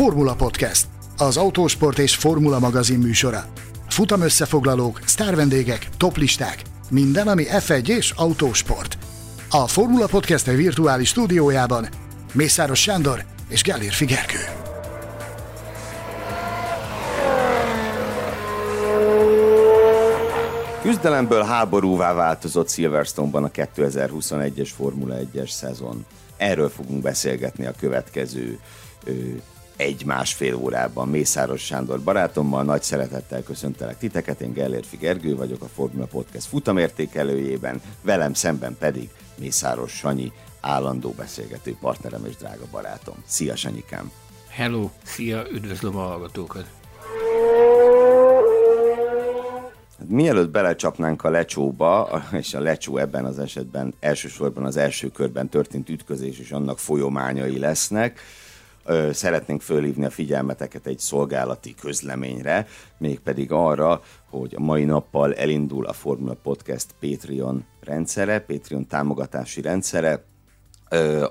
Formula Podcast, az autósport és formula magazin műsora. Futam összefoglalók, sztárvendégek, toplisták, minden, ami F1 és autósport. A Formula Podcast virtuális stúdiójában Mészáros Sándor és Gellér Figerkő. Küzdelemből háborúvá változott Silverstone-ban a 2021-es Formula 1-es szezon. Erről fogunk beszélgetni a következő egy-másfél órában Mészáros Sándor barátommal. Nagy szeretettel köszöntelek titeket, én Gellérfi Gergő vagyok a Formula Podcast futamértékelőjében, velem szemben pedig Mészáros Sanyi, állandó beszélgető partnerem és drága barátom. Szia Sanyikám! Hello, szia, üdvözlöm a hallgatókat! Mielőtt belecsapnánk a lecsóba, és a lecsó ebben az esetben elsősorban az első körben történt ütközés és annak folyományai lesznek, szeretnénk fölhívni a figyelmeteket egy szolgálati közleményre, mégpedig arra, hogy a mai nappal elindul a Formula Podcast Patreon rendszere, Patreon támogatási rendszere,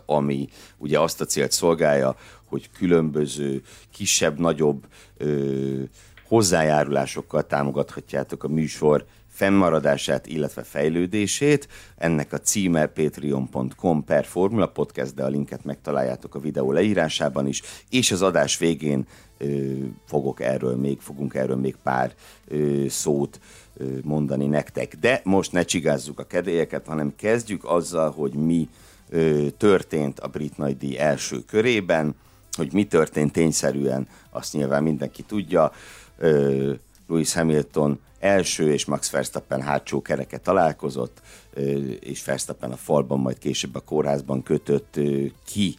ami ugye azt a célt szolgálja, hogy különböző kisebb-nagyobb hozzájárulásokkal támogathatjátok a műsor fennmaradását, illetve fejlődését. Ennek a címe patreon.com per Formula Podcast, de a linket megtaláljátok a videó leírásában is, és az adás végén ö, fogok erről még, fogunk erről még pár ö, szót ö, mondani nektek. De most ne csigázzuk a kedélyeket, hanem kezdjük azzal, hogy mi ö, történt a Brit Nagydíj első körében, hogy mi történt tényszerűen, azt nyilván mindenki tudja. Ö, Lewis Hamilton első és Max Verstappen hátsó kereke találkozott, és Verstappen a falban, majd később a kórházban kötött ki.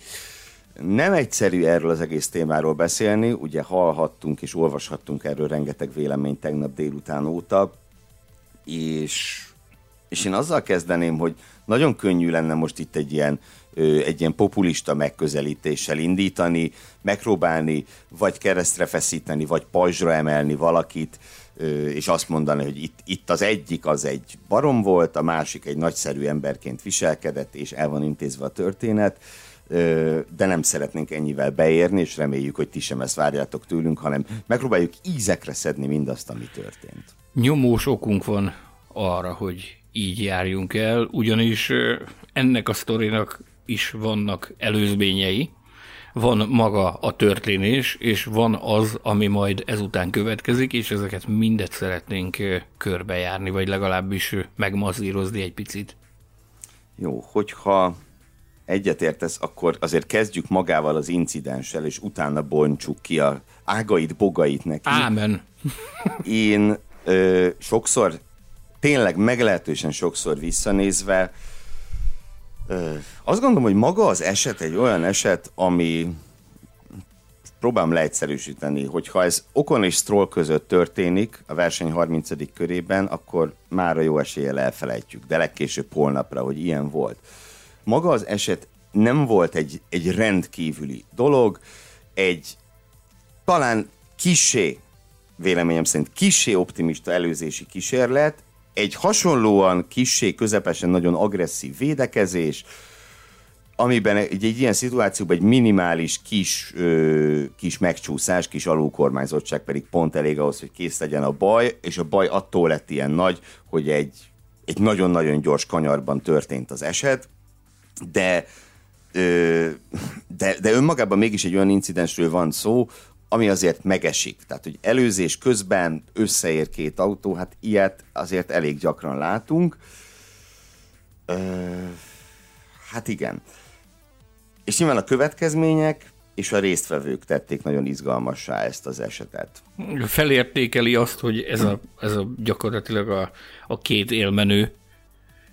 Nem egyszerű erről az egész témáról beszélni, ugye hallhattunk és olvashattunk erről rengeteg véleményt tegnap délután óta, és, és én azzal kezdeném, hogy nagyon könnyű lenne most itt egy ilyen, egy ilyen populista megközelítéssel indítani, megpróbálni vagy keresztre feszíteni, vagy pajzsra emelni valakit, és azt mondani, hogy itt, itt az egyik az egy barom volt, a másik egy nagyszerű emberként viselkedett, és el van intézve a történet, de nem szeretnénk ennyivel beérni, és reméljük, hogy ti sem ezt várjátok tőlünk, hanem megpróbáljuk ízekre szedni mindazt, ami történt. Nyomós okunk van arra, hogy így járjunk el, ugyanis ennek a sztorinak is vannak előzményei, van maga a történés, és van az, ami majd ezután következik, és ezeket mindet szeretnénk körbejárni, vagy legalábbis megmazírozni egy picit. Jó, hogyha egyetértesz, akkor azért kezdjük magával az incidenssel, és utána bontsuk ki a ágait, bogait neki. Ámen. Én ö, sokszor, tényleg meglehetősen sokszor visszanézve, azt gondolom, hogy maga az eset egy olyan eset, ami próbálom leegyszerűsíteni, hogyha ez Okon és Stroll között történik a verseny 30. körében, akkor már a jó eséllyel elfelejtjük, de legkésőbb holnapra, hogy ilyen volt. Maga az eset nem volt egy, egy rendkívüli dolog, egy talán kisé, véleményem szerint kisé optimista előzési kísérlet, egy hasonlóan kissé, közepesen nagyon agresszív védekezés, amiben egy, egy ilyen szituációban egy minimális kis, ö, kis megcsúszás, kis alulkormányzottság pedig pont elég ahhoz, hogy kész legyen a baj, és a baj attól lett ilyen nagy, hogy egy, egy nagyon-nagyon gyors kanyarban történt az eset, de, ö, de, de önmagában mégis egy olyan incidensről van szó, ami azért megesik. Tehát, hogy előzés közben összeér két autó, hát ilyet azért elég gyakran látunk. Ö, hát igen. És nyilván a következmények és a résztvevők tették nagyon izgalmassá ezt az esetet. Felértékeli azt, hogy ez a, ez a gyakorlatilag a, a két élmenő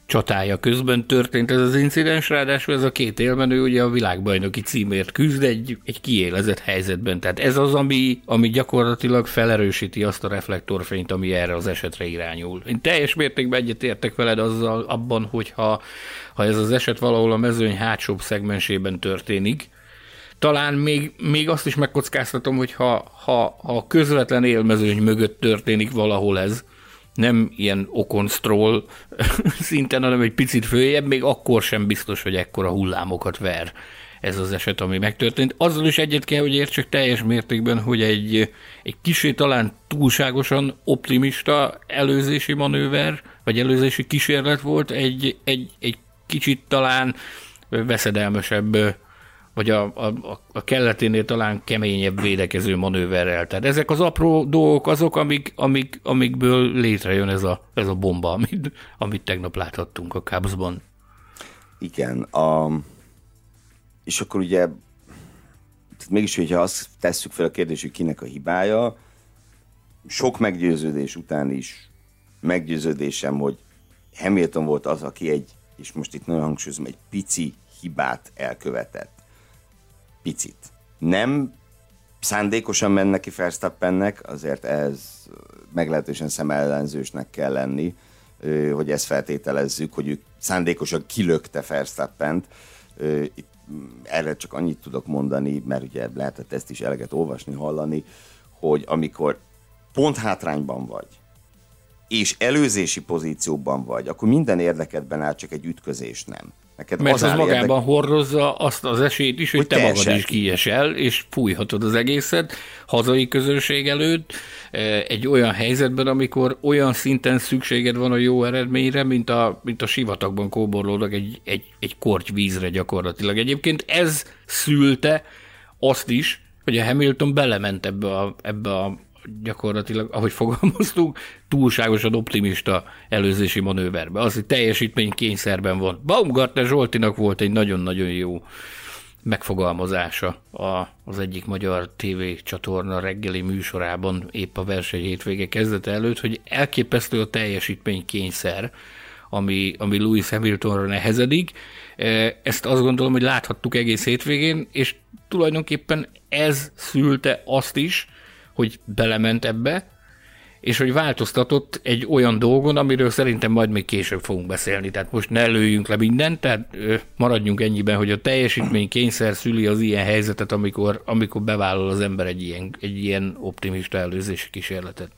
csatája közben történt ez az incidens, ráadásul ez a két élmenő ugye a világbajnoki címért küzd egy, egy kiélezett helyzetben. Tehát ez az, ami, ami gyakorlatilag felerősíti azt a reflektorfényt, ami erre az esetre irányul. Én teljes mértékben egyetértek veled azzal abban, hogy ha, ha ez az eset valahol a mezőny hátsóbb szegmensében történik, talán még, még azt is megkockáztatom, hogy ha, ha, ha közvetlen élmezőny mögött történik valahol ez, nem ilyen okon stroll szinten, hanem egy picit följebb, még akkor sem biztos, hogy ekkora hullámokat ver ez az eset, ami megtörtént. Azzal is egyet kell, hogy értsek teljes mértékben, hogy egy, egy kicsit talán túlságosan optimista előzési manőver, vagy előzési kísérlet volt, egy, egy, egy kicsit talán veszedelmesebb vagy a, a, a kelleténél talán keményebb védekező manőverrel. Tehát ezek az apró dolgok azok, amik, amik, amikből létrejön ez a, ez a bomba, amit, amit tegnap láthattunk a Cubsban. Igen, a, és akkor ugye tehát mégis, hogyha azt tesszük fel a kérdést, hogy kinek a hibája, sok meggyőződés után is meggyőződésem, hogy Hamilton volt az, aki egy, és most itt nagyon hangsúlyozom, egy pici hibát elkövetett picit. Nem szándékosan menne neki Verstappennek, azért ez meglehetősen szemellenzősnek kell lenni, hogy ezt feltételezzük, hogy ő szándékosan kilökte Verstappent. Itt erre csak annyit tudok mondani, mert ugye lehetett ezt is eleget olvasni, hallani, hogy amikor pont hátrányban vagy, és előzési pozícióban vagy, akkor minden érdekedben áll, csak egy ütközés nem. Neked Mert az, az magában érdek... hordozza azt az esélyt is, hogy, hogy te, te magad is kiesel, és fújhatod az egészet hazai közönség előtt, e, egy olyan helyzetben, amikor olyan szinten szükséged van a jó eredményre, mint a, mint a sivatagban kóborlódnak egy, egy, egy korty vízre gyakorlatilag. Egyébként ez szülte azt is, hogy a Hamilton belement ebbe a, ebbe a gyakorlatilag, ahogy fogalmaztunk, túlságosan optimista előzési manőverbe. Az, hogy teljesítmény kényszerben van. Baumgartner Zsoltinak volt egy nagyon-nagyon jó megfogalmazása a, az egyik magyar TV csatorna reggeli műsorában épp a verseny hétvége kezdete előtt, hogy elképesztő a teljesítmény kényszer, ami, ami Louis Hamiltonra nehezedik. E, ezt azt gondolom, hogy láthattuk egész hétvégén, és tulajdonképpen ez szülte azt is, hogy belement ebbe, és hogy változtatott egy olyan dolgon, amiről szerintem majd még később fogunk beszélni. Tehát most ne lőjünk le mindent, tehát maradjunk ennyiben, hogy a teljesítmény kényszer szüli az ilyen helyzetet, amikor, amikor bevállal az ember egy ilyen, egy ilyen optimista előzési kísérletet.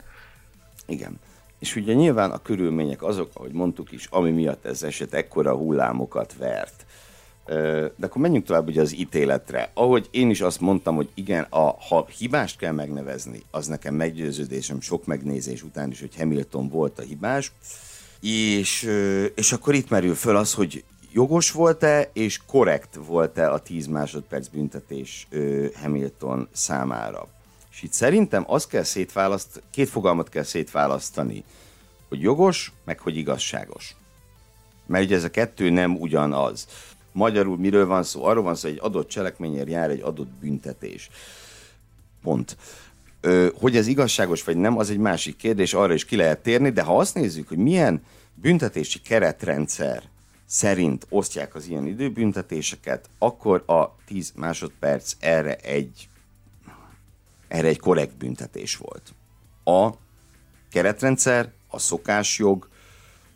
Igen. És ugye nyilván a körülmények azok, ahogy mondtuk is, ami miatt ez eset ekkora hullámokat vert. De akkor menjünk tovább ugye az ítéletre. Ahogy én is azt mondtam, hogy igen, a, ha hibást kell megnevezni, az nekem meggyőződésem sok megnézés után is, hogy Hamilton volt a hibás. És, és akkor itt merül föl az, hogy jogos volt-e és korrekt volt-e a 10 másodperc büntetés Hamilton számára. És itt szerintem azt kell szétválaszt, két fogalmat kell szétválasztani, hogy jogos, meg hogy igazságos. Mert ugye ez a kettő nem ugyanaz. Magyarul miről van szó? Arról van szó, hogy egy adott cselekményért jár egy adott büntetés. Pont. Ö, hogy ez igazságos vagy nem, az egy másik kérdés, arra is ki lehet térni, de ha azt nézzük, hogy milyen büntetési keretrendszer szerint osztják az ilyen időbüntetéseket, akkor a 10 másodperc erre egy erre egy korrekt büntetés volt. A keretrendszer, a szokásjog,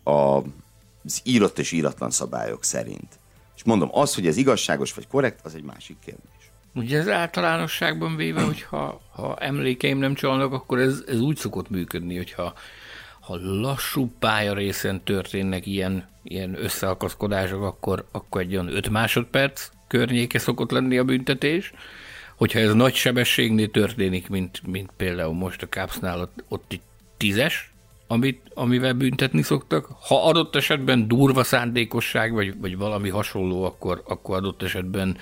a, az írott és íratlan szabályok szerint. Mondom, az, hogy ez igazságos vagy korrekt, az egy másik kérdés. Ugye ez általánosságban véve, hogyha ha emlékeim nem csalnak, akkor ez, ez úgy szokott működni, hogyha ha lassú pálya részen történnek ilyen, ilyen összeakaszkodások, akkor, akkor egy olyan 5 másodperc környéke szokott lenni a büntetés. Hogyha ez nagy sebességnél történik, mint, mint például most a Capsnál, ott, ott egy tízes, amit, amivel büntetni szoktak. Ha adott esetben durva szándékosság, vagy, vagy valami hasonló, akkor, akkor adott esetben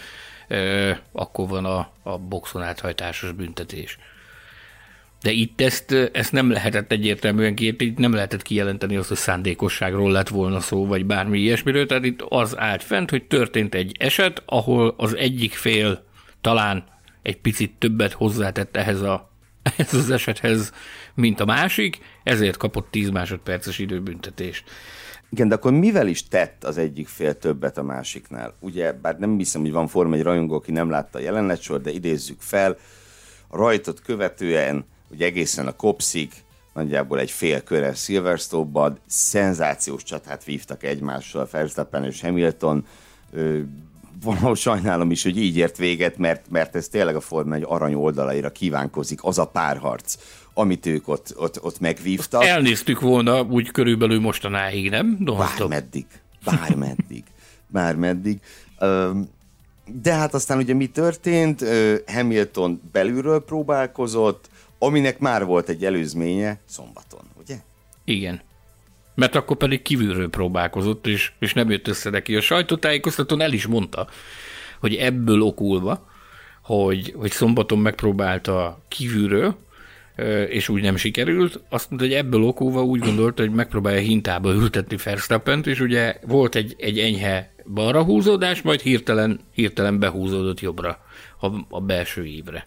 akkor van a, a boxon áthajtásos büntetés. De itt ezt, ezt nem lehetett egyértelműen ki, itt nem lehetett kijelenteni azt, hogy szándékosságról lett volna szó, vagy bármi ilyesmiről, tehát itt az állt fent, hogy történt egy eset, ahol az egyik fél talán egy picit többet hozzátett ehhez, a, ehhez az esethez, mint a másik, ezért kapott 10 másodperces időbüntetést. Igen, de akkor mivel is tett az egyik fél többet a másiknál? Ugye, bár nem hiszem, hogy van forma egy rajongó, aki nem látta a jelenet de idézzük fel, a rajtot követően, ugye egészen a kopszig, nagyjából egy fél köre Silverstone-ban, szenzációs csatát vívtak egymással Verstappen és Hamilton, valahol sajnálom is, hogy így ért véget, mert, mert ez tényleg a Forma egy arany oldalaira kívánkozik, az a párharc, amit ők ott, ott, ott megvívtak. Elnéztük volna úgy körülbelül mostanáig, nem? Bármeddig, bármeddig, bármeddig. Um, de hát aztán ugye mi történt? Hamilton belülről próbálkozott, aminek már volt egy előzménye szombaton, ugye? Igen. Mert akkor pedig kívülről próbálkozott, és, és nem jött össze neki. A sajtótájékoztatón el is mondta, hogy ebből okulva, hogy, hogy szombaton megpróbálta kívülről, és úgy nem sikerült. Azt mondta, hogy ebből okulva úgy gondolta, hogy megpróbálja hintába ültetni Verstappent, és ugye volt egy, egy enyhe balra húzódás, majd hirtelen, hirtelen behúzódott jobbra a, a belső ívre.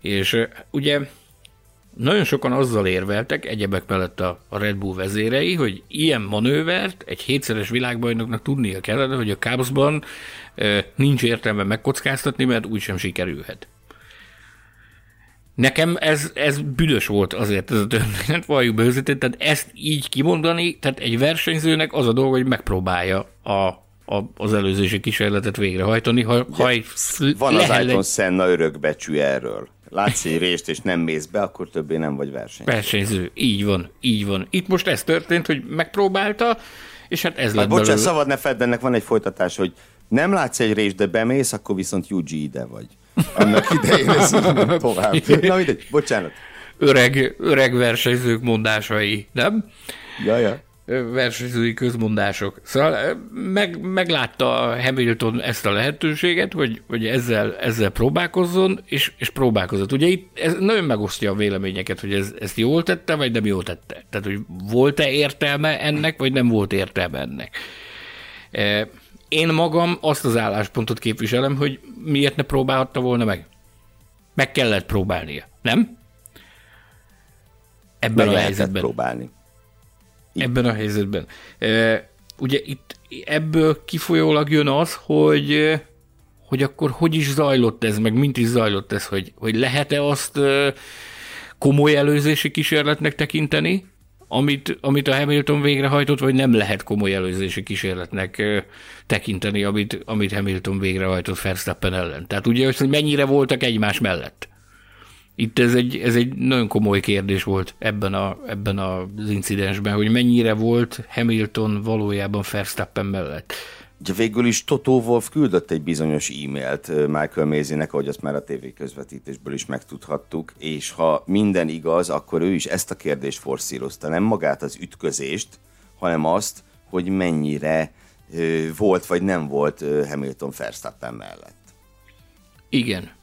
És ugye nagyon sokan azzal érveltek, egyebek mellett a, Red Bull vezérei, hogy ilyen manővert egy hétszeres világbajnoknak tudnia kellene, hogy a Cubsban nincs értelme megkockáztatni, mert úgysem sikerülhet. Nekem ez, ez büdös volt azért ez a történet, valljuk be őszintén, tehát ezt így kimondani, tehát egy versenyzőnek az a dolga, hogy megpróbálja a, a, az előzési kísérletet végrehajtani. Ha, ha egy Van az Ayrton Senna örökbecsű erről. Látsz egy részt, és nem mész be, akkor többé nem vagy versenyző. Versenyző, így van, így van. Itt most ez történt, hogy megpróbálta, és hát ez hát lett bocsánat, belőle. szabad ne fedd, ennek van egy folytatás, hogy nem látsz egy részt, de bemész, akkor viszont Yuji ide vagy. Annak idején ez tovább. Na mindegy, bocsánat. Öreg, öreg versenyzők mondásai, nem? Ja, ja versenyzői közmondások. Szóval meg, meglátta Hamilton ezt a lehetőséget, hogy, hogy ezzel, ezzel próbálkozzon, és, és próbálkozott. Ugye itt ez nagyon megosztja a véleményeket, hogy ez, ezt jól tette, vagy nem jól tette. Tehát, hogy volt-e értelme ennek, vagy nem volt értelme ennek. Én magam azt az álláspontot képviselem, hogy miért ne próbálhatta volna meg. Meg kellett próbálnia, nem? Ebben meg a helyzetben. próbálni. Ebben a helyzetben. Ugye itt ebből kifolyólag jön az, hogy hogy akkor hogy is zajlott ez, meg mint is zajlott ez, hogy, hogy lehet-e azt komoly előzési kísérletnek tekinteni, amit, amit a Hamilton végrehajtott, vagy nem lehet komoly előzési kísérletnek tekinteni, amit, amit Hamilton végrehajtott Verstappen ellen. Tehát ugye, hogy mennyire voltak egymás mellett. Itt ez egy, ez egy nagyon komoly kérdés volt ebben, a, ebben az incidensben, hogy mennyire volt Hamilton valójában Verstappen mellett. Ugye végül is Toto Wolf küldött egy bizonyos e-mailt Michael Mézinek, ahogy azt már a TV közvetítésből is megtudhattuk, és ha minden igaz, akkor ő is ezt a kérdést forszírozta, nem magát az ütközést, hanem azt, hogy mennyire volt vagy nem volt Hamilton Verstappen mellett. Igen,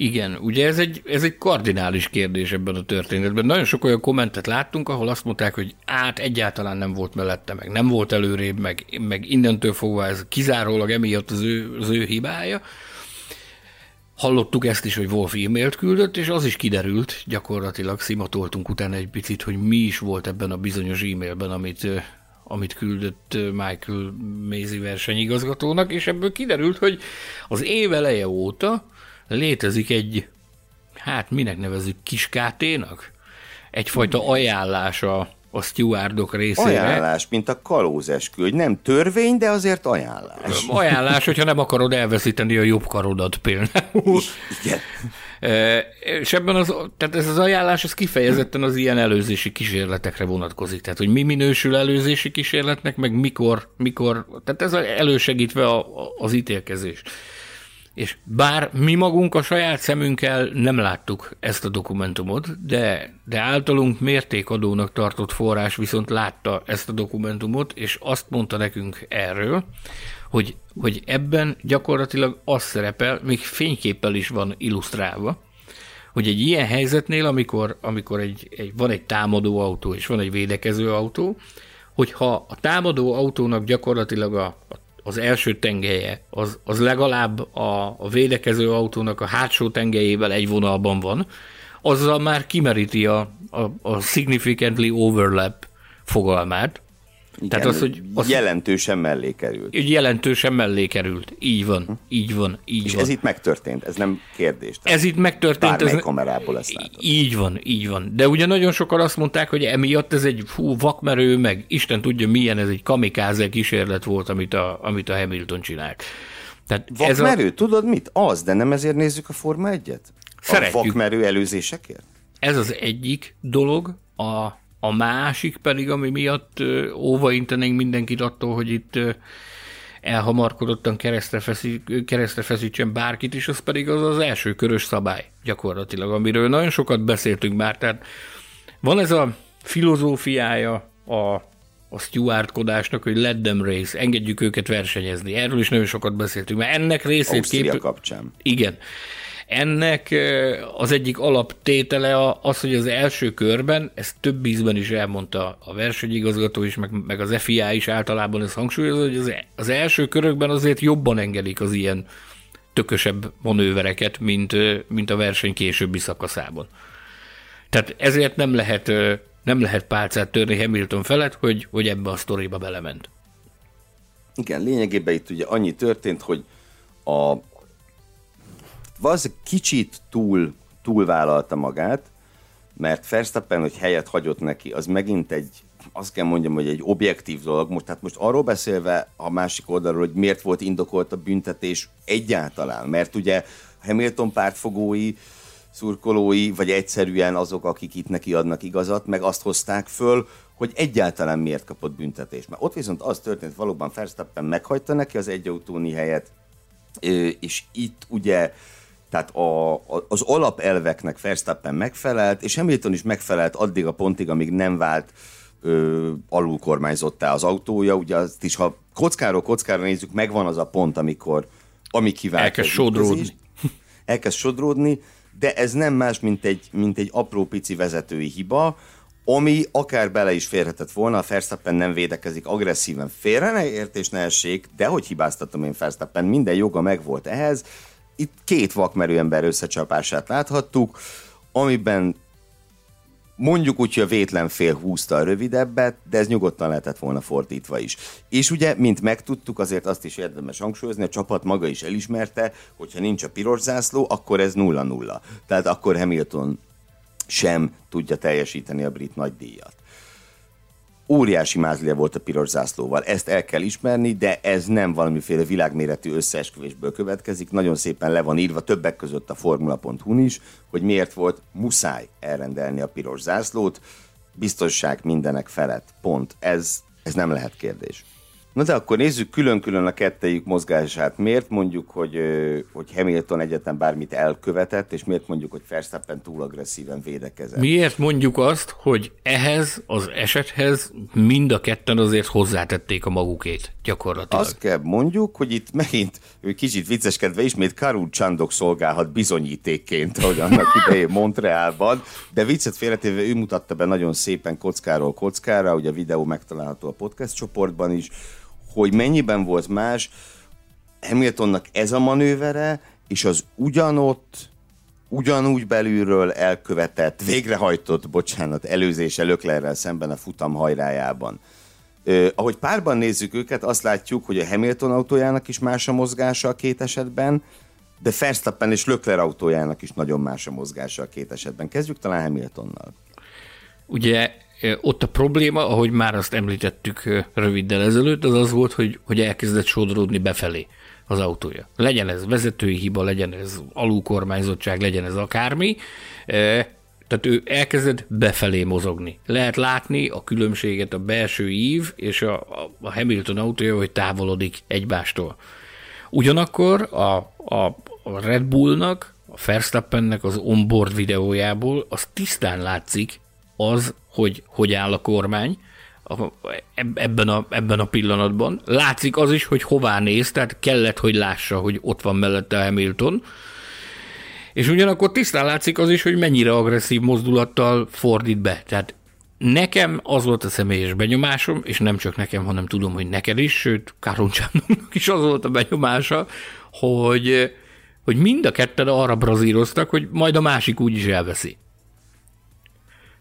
igen, ugye ez egy, ez egy kardinális kérdés ebben a történetben. Nagyon sok olyan kommentet láttunk, ahol azt mondták, hogy át egyáltalán nem volt mellette, meg nem volt előrébb, meg, meg innentől fogva ez kizárólag emiatt az ő, az ő hibája. Hallottuk ezt is, hogy Wolf e-mailt küldött, és az is kiderült, gyakorlatilag szimatoltunk utána egy picit, hogy mi is volt ebben a bizonyos e-mailben, amit, amit küldött Michael Mézi versenyigazgatónak, és ebből kiderült, hogy az év eleje óta létezik egy, hát minek nevezzük, kiskáténak? Egyfajta ajánlás a, a stewardok részére. Ajánlás, mint a kalózeskü, hogy nem törvény, de azért ajánlás. Ajánlás, hogyha nem akarod elveszíteni a jobb karodat például. Igen. És ebben az, tehát ez az ajánlás ez kifejezetten az ilyen előzési kísérletekre vonatkozik. Tehát, hogy mi minősül előzési kísérletnek, meg mikor, mikor tehát ez elősegítve a, a, az ítélkezést. És bár mi magunk a saját szemünkkel nem láttuk ezt a dokumentumot, de, de általunk mértékadónak tartott forrás viszont látta ezt a dokumentumot, és azt mondta nekünk erről, hogy, hogy ebben gyakorlatilag az szerepel, még fényképpel is van illusztrálva, hogy egy ilyen helyzetnél, amikor, amikor egy, egy, van egy támadó autó és van egy védekező autó, hogyha a támadó autónak gyakorlatilag a, a az első tengelye, az, az legalább a, a védekező autónak a hátsó tengelyével egy vonalban van, azzal már kimeríti a, a, a significantly overlap fogalmát, igen, Tehát az, hogy az, jelentősen mellé került. Jelentősen mellé került. Így van, hm. így van, így És van. ez itt megtörtént, ez nem kérdés. Ez itt megtörtént. Ez, kamerából ezt látod. Így van, így van. De ugye nagyon sokan azt mondták, hogy emiatt ez egy fú, vakmerő, meg Isten tudja milyen, ez egy kamikáze kísérlet volt, amit a, amit a Hamilton csinált. Tehát vakmerő? Ez a... Tudod mit? Az, de nem ezért nézzük a Forma 1-et? A vakmerő előzésekért? Ez az egyik dolog, a a másik pedig, ami miatt óvaintenénk mindenkit attól, hogy itt elhamarkodottan keresztre, feszí, keresztre feszítsen bárkit is, az pedig az az első körös szabály gyakorlatilag, amiről nagyon sokat beszéltünk már. Tehát van ez a filozófiája a a stewardkodásnak, hogy let them race, engedjük őket versenyezni. Erről is nagyon sokat beszéltünk, mert ennek részét kép... kapcsán. Igen. Ennek az egyik alaptétele az, hogy az első körben, ezt több ízben is elmondta a versenyigazgató is, meg, meg az FIA is általában ez hangsúlyozza, hogy az, az első körökben azért jobban engedik az ilyen tökösebb manővereket, mint, mint a verseny későbbi szakaszában. Tehát ezért nem lehet nem lehet pálcát törni Hamilton felett, hogy, hogy ebbe a sztoriba belement. Igen, lényegében itt ugye annyi történt, hogy a valószínűleg kicsit túl, túlvállalta magát, mert Verstappen, hogy helyet hagyott neki, az megint egy, azt kell mondjam, hogy egy objektív dolog. Most, tehát most arról beszélve a másik oldalról, hogy miért volt indokolt a büntetés egyáltalán, mert ugye Hamilton pártfogói szurkolói, vagy egyszerűen azok, akik itt neki adnak igazat, meg azt hozták föl, hogy egyáltalán miért kapott büntetést. Mert ott viszont az történt, valóban Verstappen meghagyta neki az egyautóni helyet, és itt ugye tehát a, a, az alapelveknek Verstappen megfelelt, és Hamilton is megfelelt addig a pontig, amíg nem vált ö, alulkormányzottá az autója. Ugye azt is, ha kockáról kockára nézzük, megvan az a pont, amikor ami kivált. Elkezd sodródni. Elkezd sodródni, de ez nem más, mint egy, mint egy apró pici vezetői hiba, ami akár bele is férhetett volna, a Verstappen nem védekezik agresszíven. Félre ne értés ne essék, de hogy hibáztatom én Verstappen, minden joga megvolt ehhez. Itt két vakmerő ember összecsapását láthattuk, amiben mondjuk úgy, hogy a vétlen fél húzta a rövidebbet, de ez nyugodtan lehetett volna fordítva is. És ugye, mint megtudtuk, azért azt is érdemes hangsúlyozni, a csapat maga is elismerte, hogyha nincs a piros zászló, akkor ez 0-0. Tehát akkor Hamilton sem tudja teljesíteni a brit nagydíjat óriási mázlia volt a piros zászlóval. Ezt el kell ismerni, de ez nem valamiféle világméretű összeesküvésből következik. Nagyon szépen le van írva többek között a formula.hu-n is, hogy miért volt muszáj elrendelni a piros zászlót. Biztosság mindenek felett. Pont. Ez, ez nem lehet kérdés. Na de akkor nézzük külön-külön a kettejük mozgását. Miért mondjuk, hogy, hogy Hamilton egyetem bármit elkövetett, és miért mondjuk, hogy Verstappen túl agresszíven védekezett? Miért mondjuk azt, hogy ehhez az esethez mind a ketten azért hozzátették a magukét gyakorlatilag? Azt kell mondjuk, hogy itt megint kicsit vicceskedve ismét Karul Csandok szolgálhat bizonyítékként, ahogy annak idején Montrealban, de viccet félretéve ő mutatta be nagyon szépen kockáról kockára, ugye a videó megtalálható a podcast csoportban is, hogy mennyiben volt más Hamiltonnak ez a manővere, és az ugyanott, ugyanúgy belülről elkövetett, végrehajtott, bocsánat, előzése Löklerrel szemben a futam hajrájában. Ö, ahogy párban nézzük őket, azt látjuk, hogy a Hamilton autójának is más a mozgása a két esetben, de Verstappen és Lökler autójának is nagyon más a mozgása a két esetben. Kezdjük talán Hamiltonnal. Ugye ott a probléma, ahogy már azt említettük röviddel ezelőtt, az az volt, hogy, hogy elkezdett sodródni befelé az autója. Legyen ez vezetői hiba, legyen ez alulkormányzottság, legyen ez akármi, tehát ő elkezdett befelé mozogni. Lehet látni a különbséget a belső ív és a, a Hamilton autója, hogy távolodik egymástól. Ugyanakkor a, a, a Red Bullnak, a Verstappennek az onboard videójából az tisztán látszik az, hogy hogy áll a kormány ebben a, ebben a pillanatban. Látszik az is, hogy hová néz, tehát kellett, hogy lássa, hogy ott van mellette Hamilton. És ugyanakkor tisztán látszik az is, hogy mennyire agresszív mozdulattal fordít be. Tehát nekem az volt a személyes benyomásom, és nem csak nekem, hanem tudom, hogy neked is, sőt, Károncsámnak is az volt a benyomása, hogy, hogy mind a ketten arra brazíroztak, hogy majd a másik úgy is elveszi.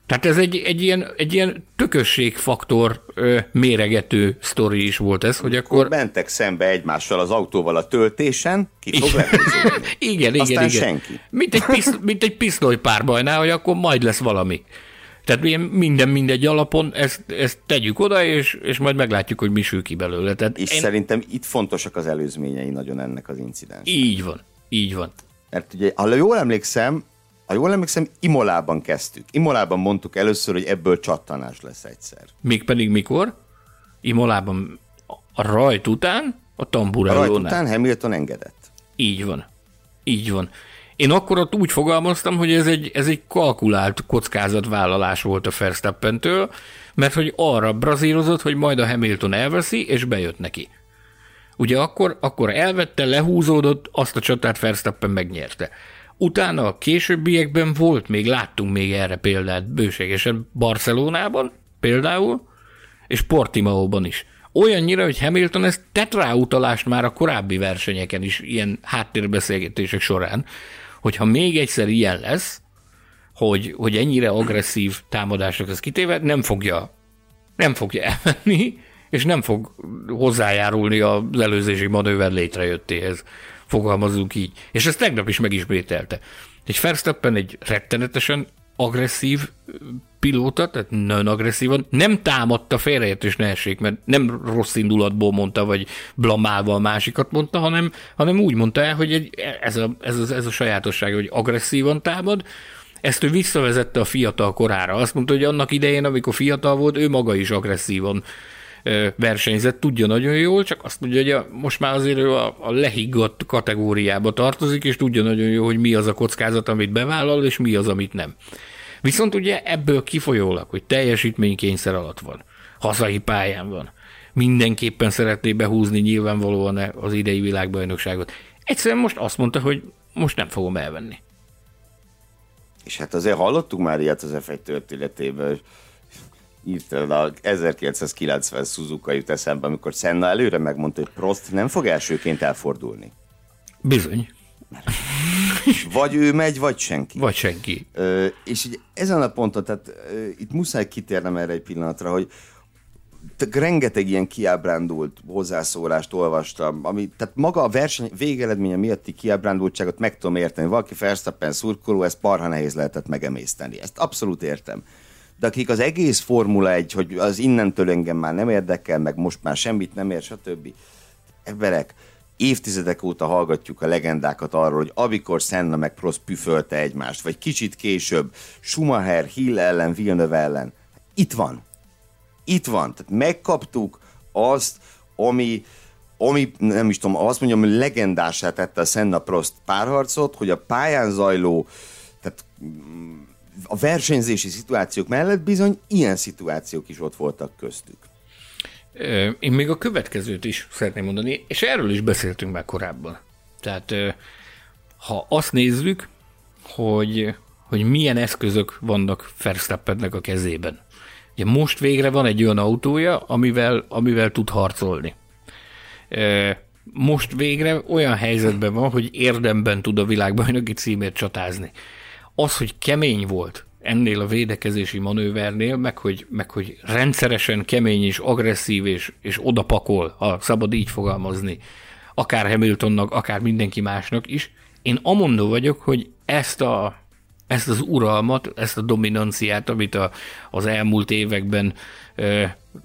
Tehát ez egy, egy, ilyen, egy ilyen tökösségfaktor ö, méregető sztori is volt ez, hogy akkor... akkor... Mentek szembe egymással az autóval a töltésen, ki fog Igen, igen, Aztán igen. senki. Mint egy, piszt, mint egy pisztoly párbajnál, hogy akkor majd lesz valami. Tehát minden mindegy alapon ezt, ezt tegyük oda, és, és majd meglátjuk, hogy mi sül ki belőle. Tehát és én... szerintem itt fontosak az előzményei nagyon ennek az incidensnek. Így van, így van. Mert ugye, ha jól emlékszem, ha jól emlékszem, Imolában kezdtük. Imolában mondtuk először, hogy ebből csattanás lesz egyszer. Mégpedig mikor? Imolában a rajt után? A tamburellónál. A után Hamilton engedett. Így van. Így van. Én akkor ott úgy fogalmaztam, hogy ez egy, ez egy kalkulált kockázatvállalás volt a Verstappentől, mert hogy arra brazírozott, hogy majd a Hamilton elveszi, és bejött neki. Ugye akkor, akkor elvette, lehúzódott, azt a csatát Verstappen megnyerte. Utána a későbbiekben volt, még láttunk még erre példát bőségesen Barcelonában például, és Portimaóban is. Olyannyira, hogy Hamilton ezt tett rá utalást már a korábbi versenyeken is, ilyen háttérbeszélgetések során, hogyha még egyszer ilyen lesz, hogy, hogy ennyire agresszív támadások ez kitéve, nem fogja, nem fogja elmenni, és nem fog hozzájárulni az előzési manőver létrejöttéhez. Fogalmazunk így. És ezt tegnap is megismételte. Egy Verstappen egy rettenetesen agresszív pilóta, tehát nagyon agresszívan, nem támadta félreértés ne essék, mert nem rossz indulatból mondta, vagy blamálva a másikat mondta, hanem, hanem úgy mondta el, hogy egy, ez, a, ez, a, ez a sajátosság, hogy agresszívan támad, ezt ő visszavezette a fiatal korára. Azt mondta, hogy annak idején, amikor fiatal volt, ő maga is agresszívan versenyzett, tudja nagyon jól, csak azt mondja, hogy a, most már azért ő a, a lehiggadt kategóriába tartozik, és tudja nagyon jó, hogy mi az a kockázat, amit bevállal, és mi az, amit nem. Viszont ugye ebből kifolyólag, hogy teljesítménykényszer alatt van, hazai pályán van, mindenképpen szeretné behúzni nyilvánvalóan az idei világbajnokságot. Egyszerűen most azt mondta, hogy most nem fogom elvenni. És hát azért hallottuk már ilyet az F1 történetében, írta a 1990 Suzuka jut eszembe, amikor Senna előre megmondta, hogy Prost nem fog elsőként elfordulni. Bizony. Vagy ő megy, vagy senki. Vagy senki. Ö, és így ezen a ponton, tehát ö, itt muszáj kitérnem erre egy pillanatra, hogy rengeteg ilyen kiábrándult hozzászólást olvastam, ami, tehát maga a verseny végeredménye miatti kiábrándultságot meg tudom érteni. Valaki Verstappen szurkoló, ezt parha nehéz lehetett megemészteni. Ezt abszolút értem de akik az egész Formula 1, hogy az innentől engem már nem érdekel, meg most már semmit nem ér, stb. Emberek, évtizedek óta hallgatjuk a legendákat arról, hogy amikor Senna meg Prost püfölte egymást, vagy kicsit később Schumacher, Hill ellen, Villeneuve ellen. Itt van. Itt van. Tehát megkaptuk azt, ami, ami nem is tudom, azt mondjam, legendását tette a Senna Prost párharcot, hogy a pályán zajló tehát a versenyzési szituációk mellett bizony ilyen szituációk is ott voltak köztük. Én még a következőt is szeretném mondani, és erről is beszéltünk már korábban. Tehát ha azt nézzük, hogy, hogy milyen eszközök vannak Verstappennek a kezében. Ugye most végre van egy olyan autója, amivel, amivel tud harcolni. Most végre olyan helyzetben van, hogy érdemben tud a világbajnoki címért csatázni az, hogy kemény volt ennél a védekezési manővernél, meg hogy, meg hogy rendszeresen kemény és agresszív és, és odapakol, ha szabad így fogalmazni, akár Hamiltonnak, akár mindenki másnak is. Én amondó vagyok, hogy ezt a ezt az uralmat, ezt a dominanciát, amit a, az elmúlt években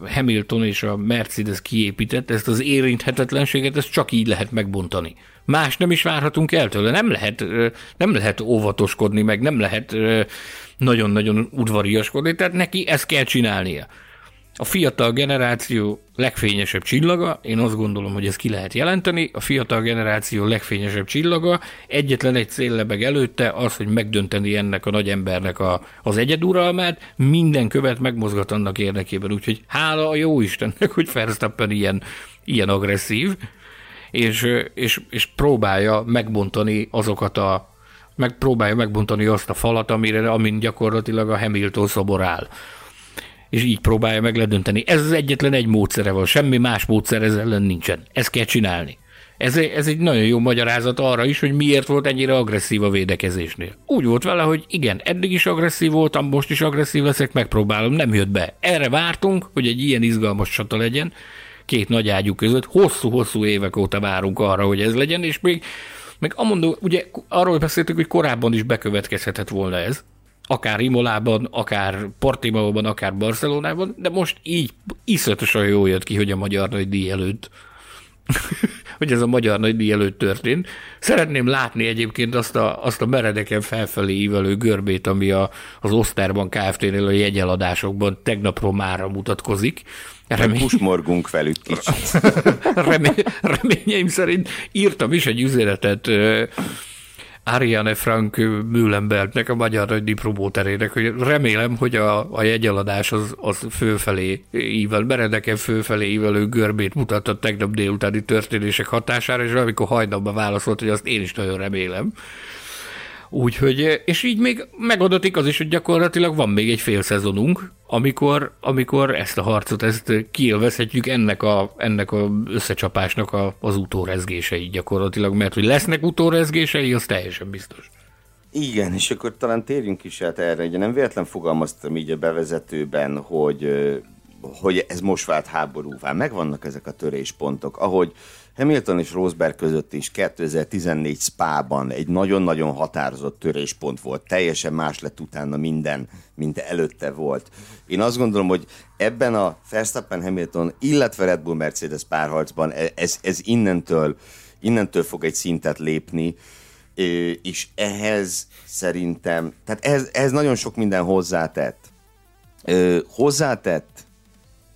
Hamilton és a Mercedes kiépített, ezt az érinthetetlenséget, ezt csak így lehet megbontani. Más nem is várhatunk el tőle, nem lehet, nem lehet óvatoskodni, meg nem lehet nagyon-nagyon udvariaskodni, tehát neki ezt kell csinálnia. A fiatal generáció legfényesebb csillaga, én azt gondolom, hogy ezt ki lehet jelenteni, a fiatal generáció legfényesebb csillaga, egyetlen egy céllebeg előtte az, hogy megdönteni ennek a nagy embernek a, az egyeduralmát, minden követ megmozgat annak érdekében, úgyhogy hála a jó Istennek, hogy Verstappen ilyen, ilyen agresszív, és, és, és próbálja megbontani azokat a megpróbálja megbontani azt a falat, amire, amin gyakorlatilag a Hamilton szobor áll és így próbálja meg ledönteni. Ez az egyetlen egy módszere van, semmi más módszer ez ellen nincsen. Ezt kell csinálni. Ez, ez egy nagyon jó magyarázat arra is, hogy miért volt ennyire agresszív a védekezésnél. Úgy volt vele, hogy igen, eddig is agresszív voltam, most is agresszív leszek, megpróbálom, nem jött be. Erre vártunk, hogy egy ilyen izgalmas csata legyen, két nagy ágyú között, hosszú-hosszú évek óta várunk arra, hogy ez legyen, és még, még amondó, ugye arról beszéltük, hogy korábban is bekövetkezhetett volna ez, akár Imolában, akár Portimaóban, akár Barcelonában, de most így iszonyatosan jól jött ki, hogy a magyar nagy díj előtt hogy ez a magyar nagy díj előtt történt. Szeretném látni egyébként azt a, azt a meredeken felfelé ívelő görbét, ami a, az Oszterban Kft-nél a jegyeladásokban tegnapról mára mutatkozik. Remény... Pusmorgunk velük kicsit. Remény, reményeim szerint írtam is egy üzenetet Ariane Frank Mühlenbergnek, a magyar nagy diplomóterének, hogy remélem, hogy a, a jegyeladás az, az főfelé ível, meredeken főfelé ívelő görbét mutatott tegnap délutáni történések hatására, és amikor hajnalban válaszolt, hogy azt én is nagyon remélem. Úgyhogy, és így még megadatik az is, hogy gyakorlatilag van még egy fél szezonunk, amikor, amikor ezt a harcot, ezt kielvezhetjük ennek a, ennek a összecsapásnak a, az utórezgései gyakorlatilag, mert hogy lesznek utórezgései, az teljesen biztos. Igen, és akkor talán térjünk is át erre. Ugye nem véletlen fogalmaztam így a bevezetőben, hogy, hogy ez most vált háborúvá. Megvannak ezek a töréspontok, ahogy Hamilton és Rosberg között is 2014 Spa-ban egy nagyon-nagyon határozott töréspont volt. Teljesen más lett utána minden, mint előtte volt. Én azt gondolom, hogy ebben a Verstappen Hamilton, illetve Red Bull Mercedes párharcban e- ez, ez innentől, innentől fog egy szintet lépni, és ehhez szerintem, tehát ez, ez nagyon sok minden hozzátett. Hozzátett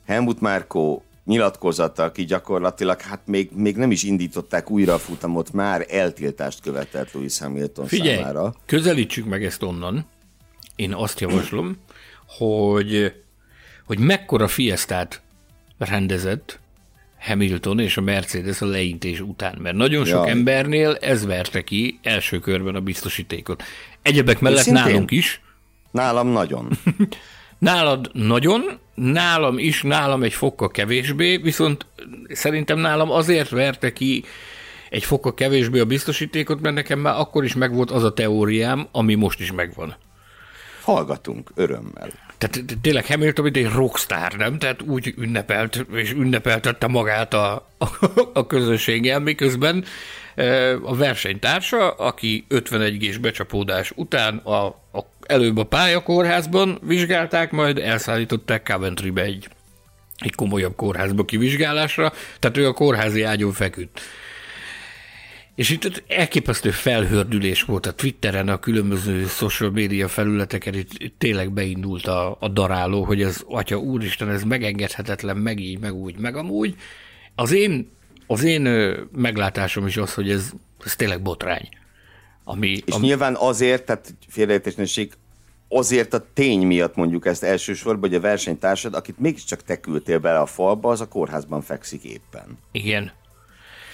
Helmut Márkó nyilatkozata, aki gyakorlatilag hát még, még nem is indították újra a futamot, már eltiltást követett Lewis Hamilton Figyelj, számára. közelítsük meg ezt onnan. Én azt javaslom, hogy, hogy mekkora fiesztát rendezett Hamilton és a Mercedes a leintés után, mert nagyon sok Jaj. embernél ez verte ki első körben a biztosítékot. Egyebek mellett nálunk is. Nálam nagyon. Nálad nagyon, nálam is, nálam egy fokkal kevésbé, viszont szerintem nálam azért verte ki egy fokkal kevésbé a biztosítékot, mert nekem már akkor is megvolt az a teóriám, ami most is megvan. Hallgatunk örömmel. Tehát tényleg Hamilton, mint egy rockstar, nem? Tehát úgy ünnepelt, és ünnepeltette magát a, a, a közönséggel, miközben a versenytársa, aki 51 gés becsapódás után a, a előbb a pályakórházban vizsgálták, majd elszállították Coventrybe egy, egy komolyabb kórházba kivizsgálásra, tehát ő a kórházi ágyon feküdt. És itt elképesztő felhördülés volt a Twitteren, a különböző social média felületeken, itt, itt tényleg beindult a, a daráló, hogy ez, atya úristen, ez megengedhetetlen, meg így, meg úgy, meg amúgy. Az én, az én meglátásom is az, hogy ez, ez tényleg botrány. Ami, és ami... nyilván azért, tehát félrejtésnesség, azért a tény miatt mondjuk ezt elsősorban, hogy a versenytársad, akit mégiscsak te küldtél bele a falba, az a kórházban fekszik éppen. Igen.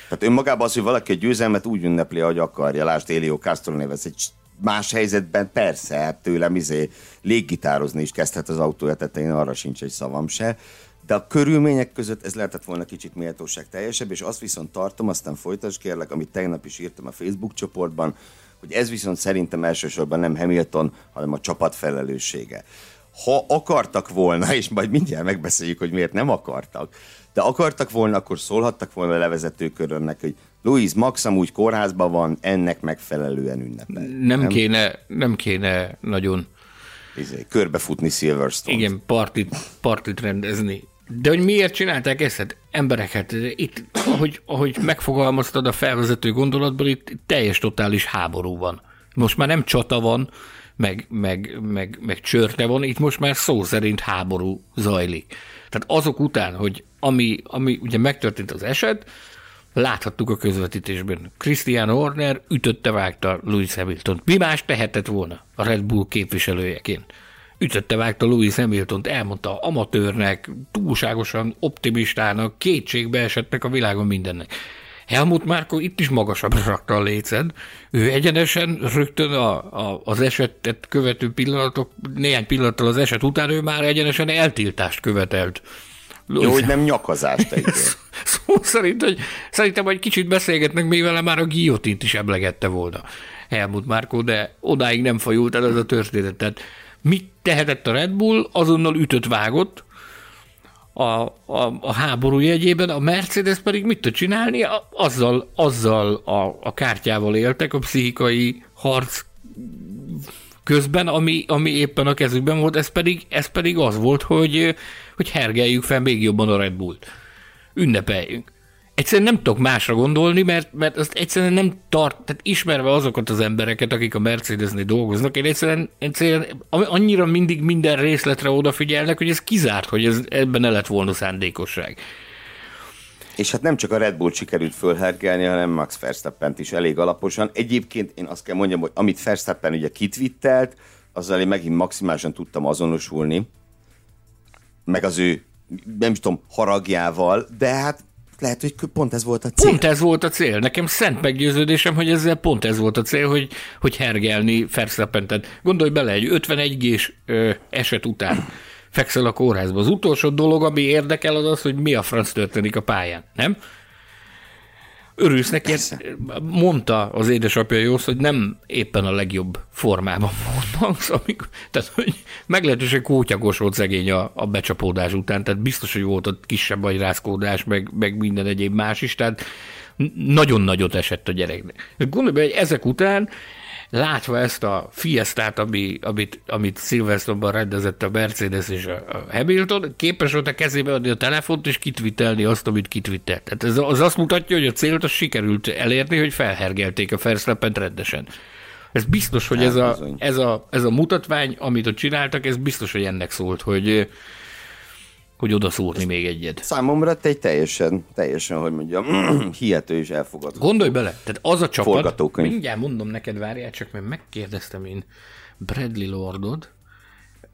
Tehát önmagában az, hogy valaki a győzelmet úgy ünnepli, ahogy akarja. Lásd, Elio Castro nevez egy más helyzetben persze, hát tőlem izé léggitározni is kezdhet az autója tetején, arra sincs egy szavam se. De a körülmények között ez lehetett volna kicsit méltóság teljesebb, és azt viszont tartom, aztán folytasd kérlek, amit tegnap is írtam a Facebook csoportban, hogy ez viszont szerintem elsősorban nem Hamilton, hanem a csapat felelőssége. Ha akartak volna, és majd mindjárt megbeszéljük, hogy miért nem akartak, de akartak volna, akkor szólhattak volna a levezetőkörönnek, hogy Louis Max amúgy kórházban van, ennek megfelelően ünnepel. Nem, nem? Kéne, nem kéne nagyon izé, körbefutni Silverstone. Igen, partit, partit rendezni. De hogy miért csinálták ezt? Hát embereket, itt, ahogy, ahogy megfogalmaztad a felvezető gondolatból, itt teljes totális háború van. Most már nem csata van, meg, meg, meg, meg csörte van, itt most már szó szerint háború zajlik. Tehát azok után, hogy ami, ami ugye megtörtént az eset, láthattuk a közvetítésben. Christian Horner ütötte, vágta Louis Hamilton. Mi más tehetett volna a Red Bull képviselőjeként? Ütötte vágta Louis Hamilton-t, elmondta amatőrnek, túlságosan optimistának, kétségbe esettnek a világon mindennek. Helmut Márko itt is magasabbra rakta a léced. Ő egyenesen rögtön a, a, az esetet követő pillanatok, néhány pillanattal az eset után ő már egyenesen eltiltást követelt. Jó, hogy nem nyakazást Szó szerint, hogy szerintem, hogy kicsit beszélgetnek, még vele már a guillotint is emlegette volna Helmut Márko, de odáig nem fajult el ez a történet. Tehát Mit tehetett a Red Bull? Azonnal ütött vágott a, a, a háború jegyében, a Mercedes pedig mit tud csinálni? Azzal, azzal a, a kártyával éltek, a pszichikai harc közben, ami, ami éppen a kezükben volt, ez pedig, ez pedig az volt, hogy, hogy hergeljük fel még jobban a Red Bullt. Ünnepeljünk. Egyszerűen nem tudok másra gondolni, mert, mert azt egyszerűen nem tart, tehát ismerve azokat az embereket, akik a Mercedesnél dolgoznak, én egyszerűen, egyszerűen annyira mindig minden részletre odafigyelnek, hogy ez kizárt, hogy ez, ebben ne lett volna szándékosság. És hát nem csak a Red Bull sikerült fölhergelni, hanem Max verstappen is elég alaposan. Egyébként én azt kell mondjam, hogy amit Verstappen ugye kitvittelt, azzal én megint maximálisan tudtam azonosulni, meg az ő, nem tudom, haragjával, de hát lehet, hogy pont ez volt a cél. Pont ez volt a cél. Nekem szent meggyőződésem, hogy ezzel pont ez volt a cél, hogy, hogy hergelni Verstappen. Tehát gondolj bele, egy 51 gés eset után fekszel a kórházba. Az utolsó dolog, ami érdekel, az az, hogy mi a franc történik a pályán, nem? Örülsz neki, Persze. mondta az édesapja Jósz, hogy nem éppen a legjobb formában van amikor, tehát hogy meglehetősen kótyagos volt szegény a, a becsapódás után, tehát biztos, hogy volt ott kisebb agyrázkódás, meg, meg minden egyéb más is, tehát nagyon nagyot esett a gyereknek. Gondolj hogy ezek után látva ezt a fiesztát, ami, amit, amit Silverstone-ban rendezett a Mercedes és a Hamilton, képes volt a kezébe adni a telefont és kitvitelni azt, amit kitvittelt. Tehát ez az azt mutatja, hogy a célt az sikerült elérni, hogy felhergelték a Verstappen rendesen. Ez biztos, hogy ez a, ez, a, ez a mutatvány, amit ott csináltak, ez biztos, hogy ennek szólt, hogy hogy oda szúrni még egyet. Számomra te egy teljesen, teljesen, hogy mondjam, hihető és elfogadható. Gondolj bele, tehát az a csapat, mindjárt mondom neked, várjál csak, mert megkérdeztem én Bradley Lordod,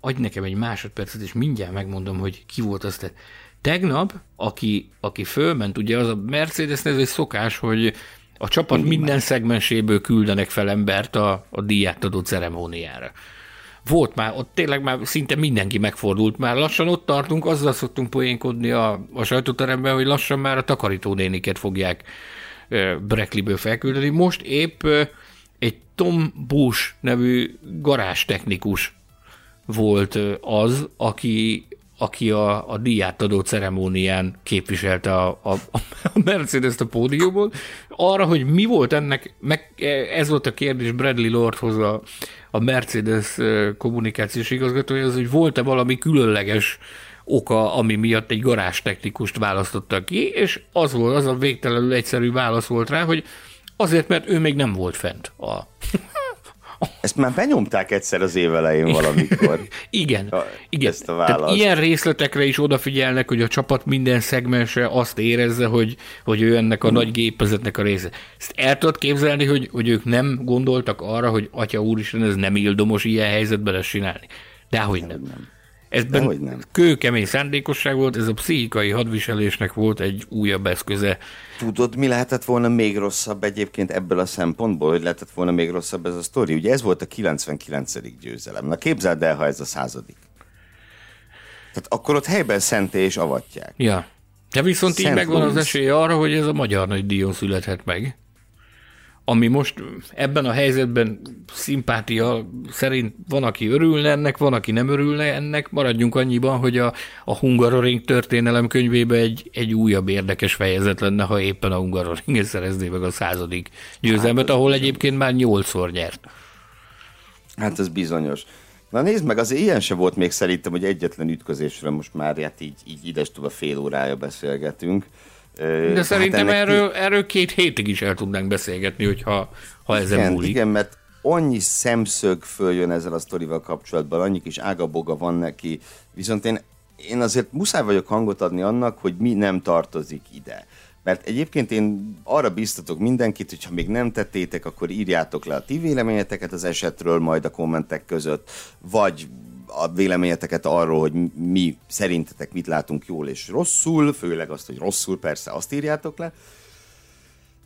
adj nekem egy másodpercet, és mindjárt megmondom, hogy ki volt az. Te. Tegnap, aki, aki fölment, ugye az a Mercedes, ez egy szokás, hogy a csapat minden szegmenséből küldenek fel embert a, a díját adó ceremóniára volt már, ott tényleg már szinte mindenki megfordult, már lassan ott tartunk, azzal szoktunk poénkodni a, a sajtóteremben, hogy lassan már a takarítónéniket fogják Breckliből felküldeni. Most épp egy Tom Bush nevű garázstechnikus volt az, aki, aki a, a adó ceremónián képviselte a, a, a Mercedes-t a pódiumon. Arra, hogy mi volt ennek, meg ez volt a kérdés Bradley Lordhoz a, a Mercedes kommunikációs igazgatója, az, hogy volt-e valami különleges oka, ami miatt egy garázstechnikust választottak ki, és az volt, az a végtelenül egyszerű válasz volt rá, hogy azért, mert ő még nem volt fent a ezt már benyomták egyszer az év elején valamikor. igen, a, igen. Ezt a Tehát ilyen részletekre is odafigyelnek, hogy a csapat minden szegmense azt érezze, hogy, hogy ő ennek a hmm. nagy gépezetnek a része. Ezt el tudod képzelni, hogy, hogy ők nem gondoltak arra, hogy atya úristen, ez nem ildomos ilyen helyzetben ezt csinálni. Dehogy nem. nem. Ez nem. kőkemény szándékosság volt, ez a pszichikai hadviselésnek volt egy újabb eszköze. Tudod, mi lehetett volna még rosszabb egyébként ebből a szempontból, hogy lehetett volna még rosszabb ez a sztori? Ugye ez volt a 99. győzelem. Na képzeld el, ha ez a századik. Tehát akkor ott helyben szenté és avatják. Ja. De viszont Szent így megvan az esély arra, hogy ez a magyar nagy díjon születhet meg ami most ebben a helyzetben szimpátia szerint van, aki örülne ennek, van, aki nem örülne ennek, maradjunk annyiban, hogy a, a Hungaroring történelem könyvében egy, egy újabb érdekes fejezet lenne, ha éppen a Hungaroring szerezné meg a századik győzelmet, hát, ahol egyébként már nyolcszor nyert. Hát ez bizonyos. Na nézd meg, azért ilyen se volt még szerintem, hogy egyetlen ütközésről most már hát így, így ides a fél órája beszélgetünk. De hát szerintem hát erről, ki... erről két hétig is el tudnánk beszélgetni, hogyha ha ezen igen, múlik. Igen, mert annyi szemszög följön ezzel a sztorival kapcsolatban, annyi kis ágaboga van neki, viszont én, én azért muszáj vagyok hangot adni annak, hogy mi nem tartozik ide. Mert egyébként én arra biztatok mindenkit, hogy ha még nem tettétek, akkor írjátok le a ti véleményeteket az esetről majd a kommentek között, vagy a véleményeteket arról, hogy mi szerintetek mit látunk jól és rosszul, főleg azt, hogy rosszul persze azt írjátok le.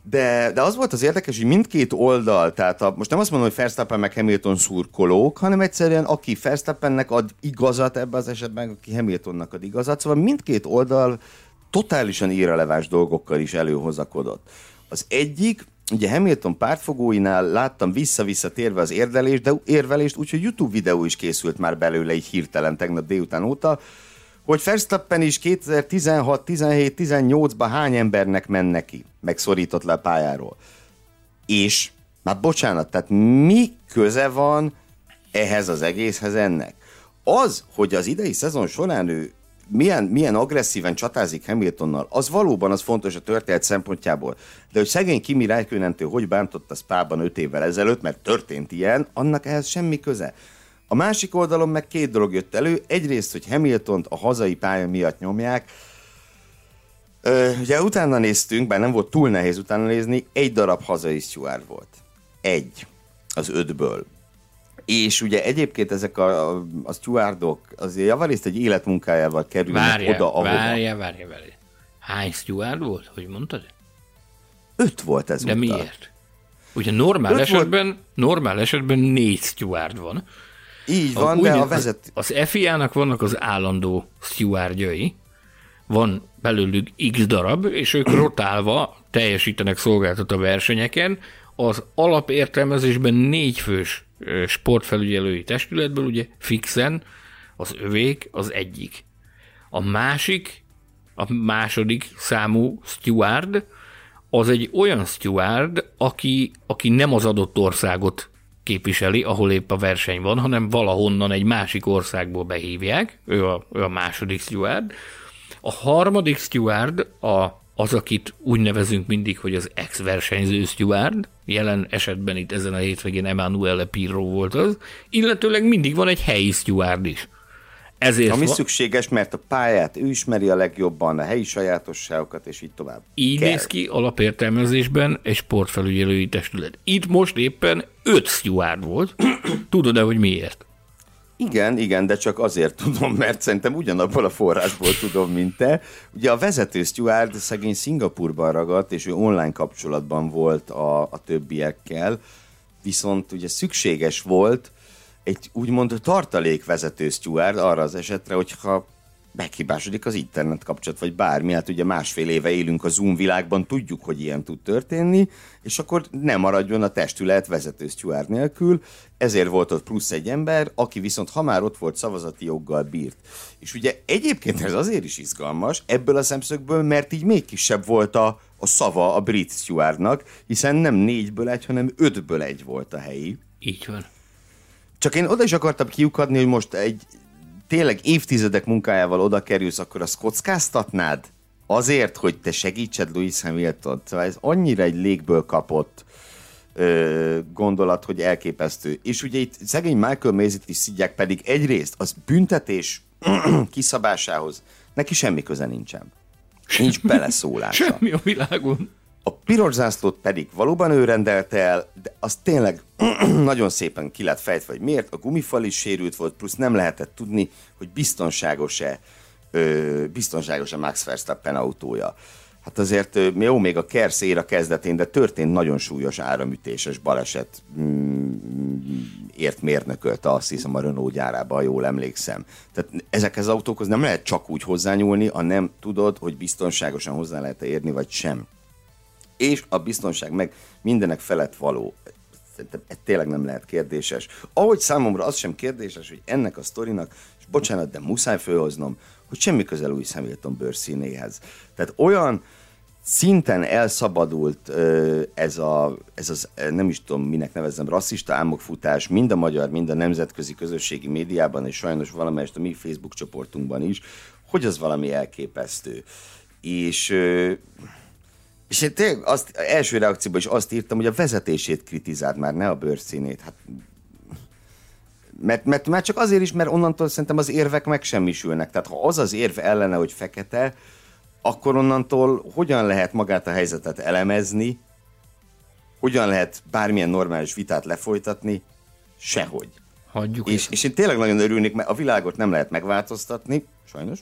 De, de az volt az érdekes, hogy mindkét oldal, tehát a, most nem azt mondom, hogy Verstappen meg Hamilton szurkolók, hanem egyszerűen aki Verstappennek ad igazat ebben az esetben, aki Hamiltonnak ad igazat, szóval mindkét oldal totálisan irreleváns dolgokkal is előhozakodott. Az egyik ugye Hamilton pártfogóinál láttam vissza-vissza térve az érvelést, de érvelést, úgyhogy YouTube videó is készült már belőle így hirtelen tegnap délután óta, hogy Verstappen is 2016, 17, 18-ban hány embernek menne ki, megszorított le a pályáról. És, már bocsánat, tehát mi köze van ehhez az egészhez ennek? Az, hogy az idei szezon során ő milyen, milyen agresszíven csatázik Hamiltonnal, az valóban az fontos a történet szempontjából. De hogy szegény Kimi Räikkönentől hogy bántott a Spában 5 évvel ezelőtt, mert történt ilyen, annak ehhez semmi köze. A másik oldalon meg két dolog jött elő. Egyrészt, hogy Hamiltont a hazai pálya miatt nyomják, Ö, ugye utána néztünk, bár nem volt túl nehéz utána nézni, egy darab hazai steward volt. Egy. Az ötből. És ugye egyébként ezek a, a, a stewardok azért javarészt egy életmunkájával kerülnek Várja, oda, ahova. várja, várja, várja. Hány steward volt? Hogy mondtad? Öt volt ez De miért? Ugye normál Öt esetben, normál esetben négy steward van. Így van, de a vezet... Az FIA-nak vannak az állandó stewardjai, van belőlük x darab, és ők rotálva teljesítenek szolgáltat a versenyeken. Az alapértelmezésben négy fős ö, sportfelügyelői testületből ugye fixen az övék az egyik. A másik, a második számú steward, az egy olyan steward, aki, aki nem az adott országot képviseli, ahol épp a verseny van, hanem valahonnan egy másik országból behívják, ő a, ő a második steward. A harmadik steward a, az, akit úgy nevezünk mindig, hogy az ex-versenyző steward, jelen esetben itt ezen a hétvégén Emanuele Pirro volt az, illetőleg mindig van egy helyi steward is. Ezért Ami van, szükséges, mert a pályát ő ismeri a legjobban, a helyi sajátosságokat, és így tovább. Így Kell. néz ki alapértelmezésben egy sportfelügyelői testület. Itt most éppen öt steward volt. Tudod-e, hogy miért? Igen, igen, de csak azért tudom, mert szerintem ugyanabból a forrásból tudom, mint te. Ugye a vezető steward szegény Szingapurban ragadt, és ő online kapcsolatban volt a, a többiekkel, viszont ugye szükséges volt egy úgymond tartalékvezető steward arra az esetre, hogyha meghibásodik az internet kapcsolat, vagy bármi, hát ugye másfél éve élünk a Zoom világban, tudjuk, hogy ilyen tud történni, és akkor nem maradjon a testület vezető steward nélkül, ezért volt ott plusz egy ember, aki viszont ha már ott volt szavazati joggal bírt. És ugye egyébként ez azért is izgalmas, ebből a szemszögből, mert így még kisebb volt a, a szava a brit stewardnak, hiszen nem négyből egy, hanem ötből egy volt a helyi. Így van. Csak én oda is akartam kiukadni, hogy most egy tényleg évtizedek munkájával oda kerülsz, akkor azt kockáztatnád? Azért, hogy te segítsed Louis hamilton Szóval ez annyira egy légből kapott ö, gondolat, hogy elképesztő. És ugye itt szegény Michael Mays-it is szidják, pedig egyrészt az büntetés kiszabásához neki semmi köze nincsen. Nincs beleszólása. Semmi a világon. A piros zászlót pedig valóban ő rendelte el, de az tényleg nagyon szépen ki lett fejtve, hogy miért. A gumifal is sérült volt, plusz nem lehetett tudni, hogy biztonságos-e, biztonságos-e Max Verstappen autója. Hát azért jó, még a Kersz ér a kezdetén, de történt nagyon súlyos áramütéses baleset. Mm, ért mérnökölt azt hiszem a Renault gyárába, ha jól emlékszem. Tehát ezekhez az autókhoz nem lehet csak úgy hozzányúlni, ha nem tudod, hogy biztonságosan hozzá lehet érni, vagy sem és a biztonság meg mindenek felett való. Szerintem ez tényleg nem lehet kérdéses. Ahogy számomra az sem kérdéses, hogy ennek a sztorinak, és bocsánat, de muszáj fölhoznom, hogy semmi közel Lewis Hamilton bőrszínéhez. Tehát olyan szinten elszabadult ez, a, ez az, nem is tudom minek nevezzem, rasszista álmokfutás mind a magyar, mind a nemzetközi közösségi médiában, és sajnos valamelyest a mi Facebook csoportunkban is, hogy az valami elképesztő. És és én tényleg azt, első reakcióban is azt írtam, hogy a vezetését kritizáld már, ne a bőrszínét. Hát, mert, mert már csak azért is, mert onnantól szerintem az érvek megsemmisülnek. Tehát ha az az érv ellene, hogy fekete, akkor onnantól hogyan lehet magát a helyzetet elemezni, hogyan lehet bármilyen normális vitát lefolytatni, sehogy. Hagyjuk. És, és én tényleg nagyon örülnék, mert a világot nem lehet megváltoztatni, sajnos,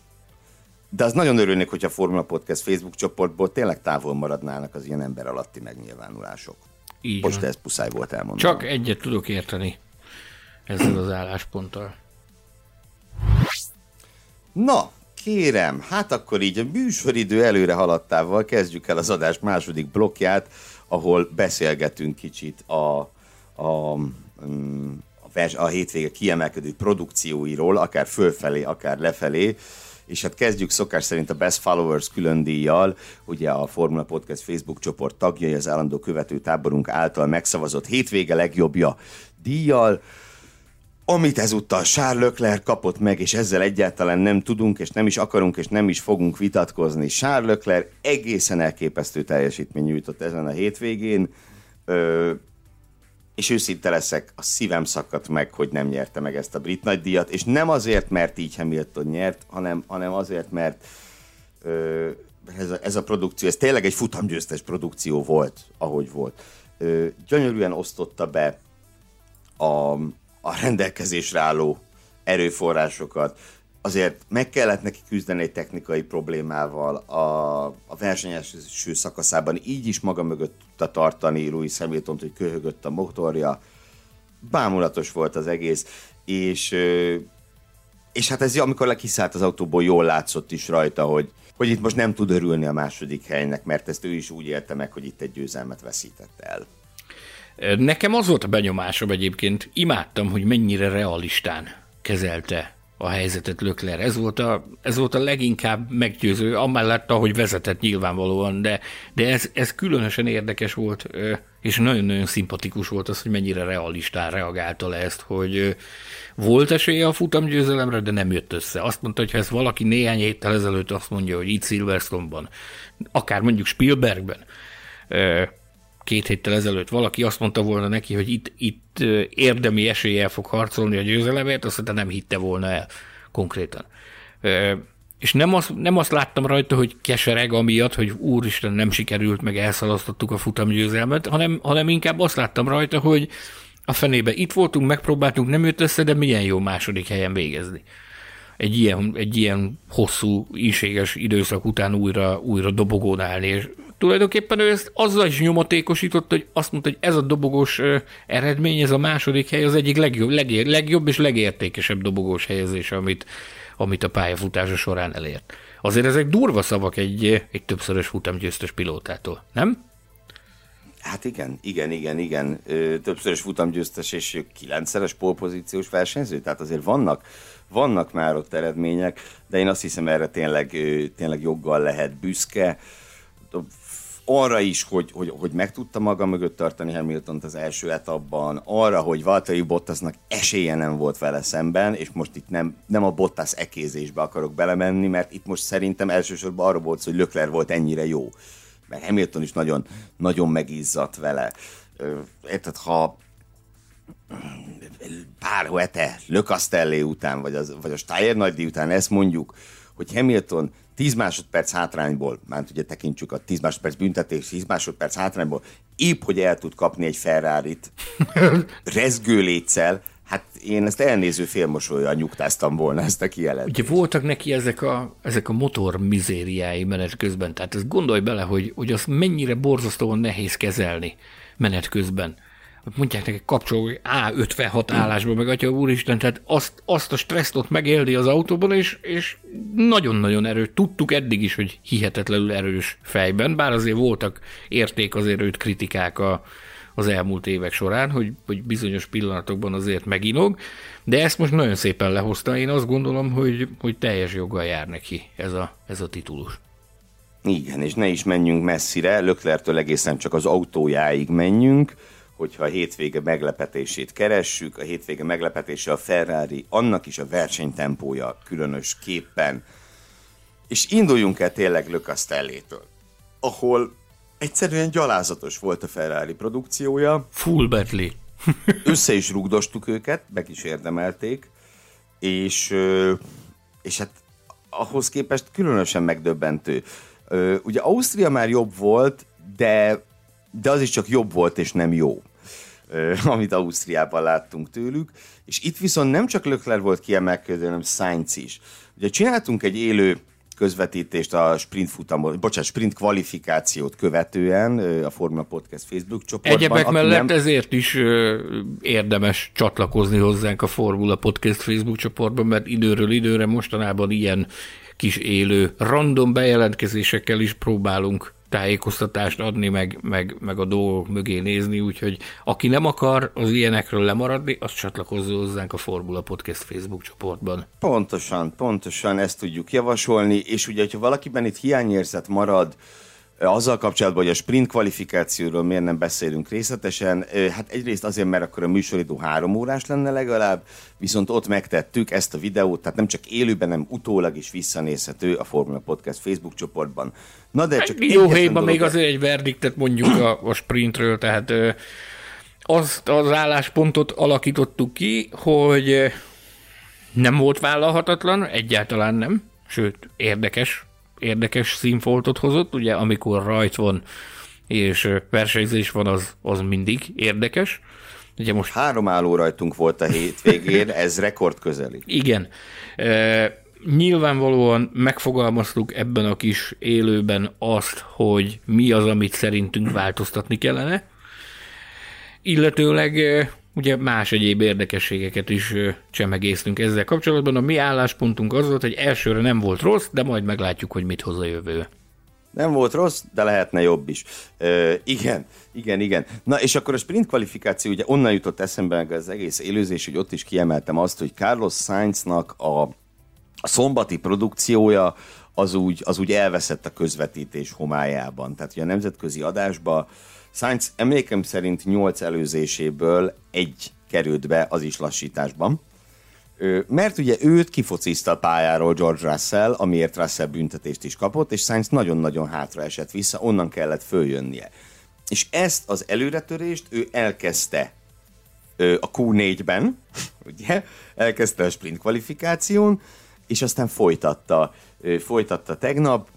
de az nagyon örülnék, hogyha a Formula Podcast Facebook csoportból tényleg távol maradnának az ilyen ember alatti megnyilvánulások. Így Most van. ez puszáj volt elmondani. Csak egyet tudok érteni ezzel az állásponttal. Na, kérem, hát akkor így a műsoridő előre haladtával kezdjük el az adás második blokkját, ahol beszélgetünk kicsit a, a, mm, a, a hétvége kiemelkedő produkcióiról, akár fölfelé, akár lefelé, és hát kezdjük szokás szerint a Best Followers külön díjjal, ugye a Formula Podcast Facebook csoport tagjai, az állandó követő táborunk által megszavazott hétvége legjobbja díjjal. amit ezúttal Charles Leclerc kapott meg, és ezzel egyáltalán nem tudunk, és nem is akarunk, és nem is fogunk vitatkozni. Charles Leclerc egészen elképesztő teljesítmény nyújtott ezen a hétvégén, ö, és őszinte leszek, a szívem szakadt meg, hogy nem nyerte meg ezt a brit nagydíjat, és nem azért, mert így Hamilton nyert, hanem, hanem azért, mert ö, ez, a, ez a produkció, ez tényleg egy futamgyőztes produkció volt, ahogy volt. Ö, gyönyörűen osztotta be a, a rendelkezésre álló erőforrásokat. Azért meg kellett neki küzdeni egy technikai problémával a, a versenyeső szakaszában, így is maga mögött tudta tartani Louis hamilton hogy köhögött a motorja. Bámulatos volt az egész, és, és hát ez amikor lekiszállt az autóból, jól látszott is rajta, hogy, hogy itt most nem tud örülni a második helynek, mert ezt ő is úgy élte meg, hogy itt egy győzelmet veszített el. Nekem az volt a benyomásom egyébként, imádtam, hogy mennyire realistán kezelte a helyzetet Lökler. Ez volt a, ez volt a leginkább meggyőző, amellett, hogy vezetett nyilvánvalóan, de, de ez, ez különösen érdekes volt, és nagyon-nagyon szimpatikus volt az, hogy mennyire realistán reagálta le ezt, hogy volt esélye a futamgyőzelemre, de nem jött össze. Azt mondta, hogy ha ezt valaki néhány héttel ezelőtt azt mondja, hogy itt Silverstone-ban, akár mondjuk Spielbergben, két héttel ezelőtt valaki azt mondta volna neki, hogy itt, itt érdemi eséllyel fog harcolni a győzelemért, azt mondta, nem hitte volna el konkrétan. És nem azt, nem azt láttam rajta, hogy kesereg amiatt, hogy úristen nem sikerült, meg elszalasztottuk a futamgyőzelmet, hanem, hanem inkább azt láttam rajta, hogy a fenébe itt voltunk, megpróbáltunk, nem jött össze, de milyen jó második helyen végezni. Egy ilyen, egy ilyen hosszú, íséges időszak után újra, újra dobogón állni, és tulajdonképpen ő ezt azzal is nyomatékosított, hogy azt mondta, hogy ez a dobogós eredmény, ez a második hely az egyik legjobb, legér, legjobb és legértékesebb dobogós helyezés, amit, amit a pályafutása során elért. Azért ezek durva szavak egy, egy többszörös futamgyőztes pilótától, nem? Hát igen, igen, igen, igen. Többszörös futamgyőztes és kilencszeres polpozíciós versenyző, tehát azért vannak, vannak már ott eredmények, de én azt hiszem erre tényleg, tényleg joggal lehet büszke arra is, hogy, hogy, hogy meg tudta maga mögött tartani hamilton az első etapban, arra, hogy Valtteri Bottasnak esélye nem volt vele szemben, és most itt nem, nem a Bottas ekézésbe akarok belemenni, mert itt most szerintem elsősorban arra volt hogy Lökler volt ennyire jó. Mert Hamilton is nagyon, nagyon megizzadt vele. Érted, ha pár hete Lökasztellé után, vagy, az, vagy a Steyer nagydi után ezt mondjuk, hogy Hamilton 10 másodperc hátrányból, már ugye tekintsük a 10 másodperc büntetés, 10 másodperc hátrányból, épp hogy el tud kapni egy Ferrari-t rezgőléccel, Hát én ezt elnéző félmosolya nyugtáztam volna ezt a kijelentést. Ugye voltak neki ezek a, ezek a motor mizériái menet közben, tehát ezt gondolj bele, hogy, hogy az mennyire borzasztóan nehéz kezelni menet közben mondják neki kapcsoló, hogy A56 állásban, meg atya úristen, tehát azt, azt a stresszt ott megélni az autóban, és, és nagyon-nagyon erős. Tudtuk eddig is, hogy hihetetlenül erős fejben, bár azért voltak érték azért őt kritikák a, az elmúlt évek során, hogy, hogy bizonyos pillanatokban azért meginog, de ezt most nagyon szépen lehozta. Én azt gondolom, hogy, hogy teljes joggal jár neki ez a, ez a titulus. Igen, és ne is menjünk messzire, Löklertől egészen csak az autójáig menjünk hogyha a hétvége meglepetését keressük, a hétvége meglepetése a Ferrari, annak is a versenytempója különösképpen. És induljunk el tényleg Lökasztellétől, ahol egyszerűen gyalázatos volt a Ferrari produkciója. Full Bentley. Össze is rugdostuk őket, meg is érdemelték, és, és hát ahhoz képest különösen megdöbbentő. Ugye Ausztria már jobb volt, de, de az is csak jobb volt, és nem jó amit Ausztriában láttunk tőlük, és itt viszont nem csak Lökler volt kiemelkedő, hanem Sainz is. Ugye csináltunk egy élő közvetítést a sprint futamot, bocsánat, sprint kvalifikációt követően a Formula Podcast Facebook csoportban. Egyebek mellett nem... ezért is érdemes csatlakozni hozzánk a Formula Podcast Facebook csoportban, mert időről időre mostanában ilyen kis élő random bejelentkezésekkel is próbálunk tájékoztatást adni, meg, meg, meg a dolgok mögé nézni, úgyhogy aki nem akar az ilyenekről lemaradni, az csatlakozzon hozzánk a Formula Podcast Facebook csoportban. Pontosan, pontosan ezt tudjuk javasolni, és ugye, hogyha valakiben itt hiányérzet marad, Azzal kapcsolatban, hogy a sprint kvalifikációról miért nem beszélünk részletesen, hát egyrészt azért, mert akkor a műsoridő három órás lenne legalább, viszont ott megtettük ezt a videót, tehát nem csak élőben, hanem utólag is visszanézhető a Formula Podcast Facebook csoportban. Na de csak Jó helyben még azért egy verdiktet mondjuk a, a sprintről, tehát azt az álláspontot alakítottuk ki, hogy nem volt vállalhatatlan, egyáltalán nem, sőt, érdekes, érdekes színfoltot hozott, ugye amikor rajt van és versenyzés van, az, az mindig érdekes. Ugye most... Három álló rajtunk volt a hétvégén, ez rekord közeli. Igen. E, nyilvánvalóan megfogalmaztuk ebben a kis élőben azt, hogy mi az, amit szerintünk változtatni kellene, illetőleg ugye más egyéb érdekességeket is csemegésztünk ezzel kapcsolatban. A mi álláspontunk az volt, hogy elsőre nem volt rossz, de majd meglátjuk, hogy mit hoz a jövő. Nem volt rossz, de lehetne jobb is. Ö, igen, igen, igen. Na és akkor a sprint kvalifikáció, ugye onnan jutott eszembe az egész élőzés, hogy ott is kiemeltem azt, hogy Carlos Sainznak a, a szombati produkciója az úgy, az úgy elveszett a közvetítés homályában. Tehát ugye a nemzetközi adásba Sainz emlékem szerint 8 előzéséből egy került be az is lassításban. Mert ugye őt kifocizta a pályáról George Russell, amiért Russell büntetést is kapott, és Sainz nagyon-nagyon hátra esett vissza, onnan kellett följönnie. És ezt az előretörést ő elkezdte a Q4-ben, ugye, elkezdte a sprint kvalifikáción, és aztán folytatta, folytatta tegnap,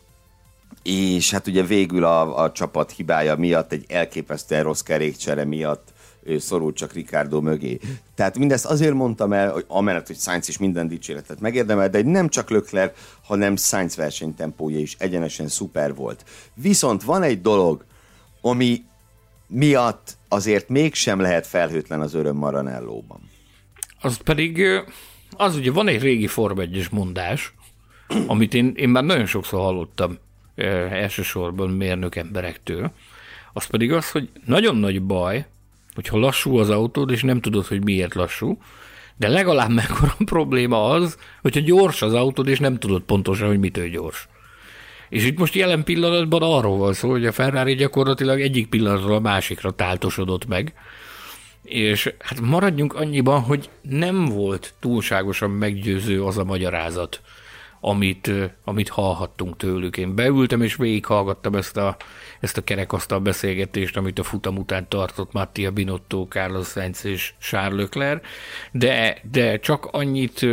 és hát ugye végül a, a csapat hibája miatt, egy elképesztően rossz kerékcsere miatt szorult csak Ricardo mögé. Tehát mindezt azért mondtam el, hogy amellett, hogy Sainz is minden dicséretet megérdemel, de nem csak Lökler, hanem Sainz versenytempója is egyenesen szuper volt. Viszont van egy dolog, ami miatt azért mégsem lehet felhőtlen az öröm Maranellóban. Az pedig, az ugye van egy régi Form 1 mondás, amit én, én már nagyon sokszor hallottam elsősorban mérnök emberektől, az pedig az, hogy nagyon nagy baj, hogyha lassú az autód, és nem tudod, hogy miért lassú, de legalább mekkora probléma az, hogyha gyors az autód, és nem tudod pontosan, hogy mitől gyors. És itt most jelen pillanatban arról van szó, hogy a Ferrari gyakorlatilag egyik pillanatról a másikra táltosodott meg, és hát maradjunk annyiban, hogy nem volt túlságosan meggyőző az a magyarázat, amit, amit hallhattunk tőlük. Én beültem és végighallgattam ezt a, ezt a kerekasztal beszélgetést, amit a futam után tartott Mattia Binotto, Carlos Sainz és Charles Leclerc, de, de csak annyit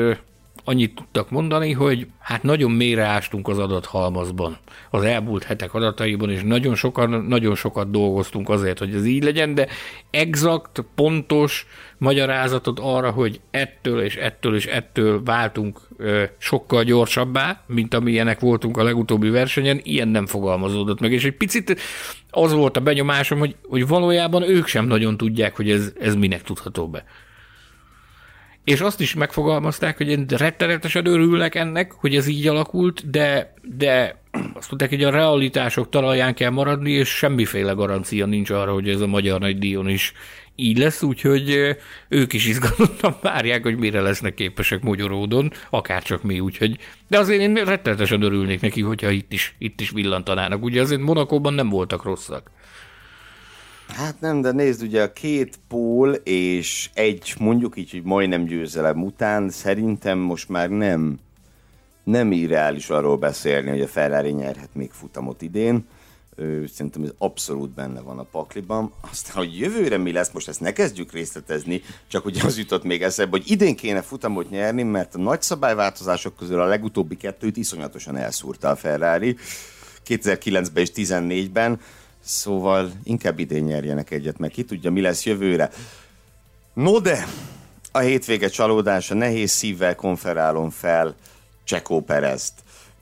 annyit tudtak mondani, hogy hát nagyon mélyre ástunk az adathalmazban, az elmúlt hetek adataiban, és nagyon, sokan, nagyon sokat dolgoztunk azért, hogy ez így legyen, de exakt, pontos magyarázatot arra, hogy ettől és ettől és ettől váltunk ö, sokkal gyorsabbá, mint amilyenek voltunk a legutóbbi versenyen, ilyen nem fogalmazódott meg. És egy picit az volt a benyomásom, hogy, hogy valójában ők sem nagyon tudják, hogy ez, ez minek tudható be és azt is megfogalmazták, hogy én rettenetesen örülnek ennek, hogy ez így alakult, de, de azt mondták, hogy a realitások talaján kell maradni, és semmiféle garancia nincs arra, hogy ez a magyar nagy díjon is így lesz, úgyhogy ők is izgatottan várják, hogy mire lesznek képesek Magyaródon, akárcsak mi, úgyhogy de azért én rettenetesen örülnék neki, hogyha itt is, itt is villantanának. Ugye azért Monakóban nem voltak rosszak. Hát nem, de nézd, ugye a két pól és egy, mondjuk így, hogy majdnem győzelem után szerintem most már nem, nem irreális arról beszélni, hogy a Ferrari nyerhet még futamot idén. Szerintem ez abszolút benne van a pakliban. Aztán, hogy jövőre mi lesz, most ezt ne kezdjük részletezni, csak ugye az jutott még eszembe, hogy idén kéne futamot nyerni, mert a nagy szabályváltozások közül a legutóbbi kettőt iszonyatosan elszúrta a Ferrari. 2009-ben és 2014-ben Szóval inkább idén nyerjenek egyet, meg ki tudja, mi lesz jövőre. No de, a hétvége csalódása, nehéz szívvel konferálom fel Csekó Perezt.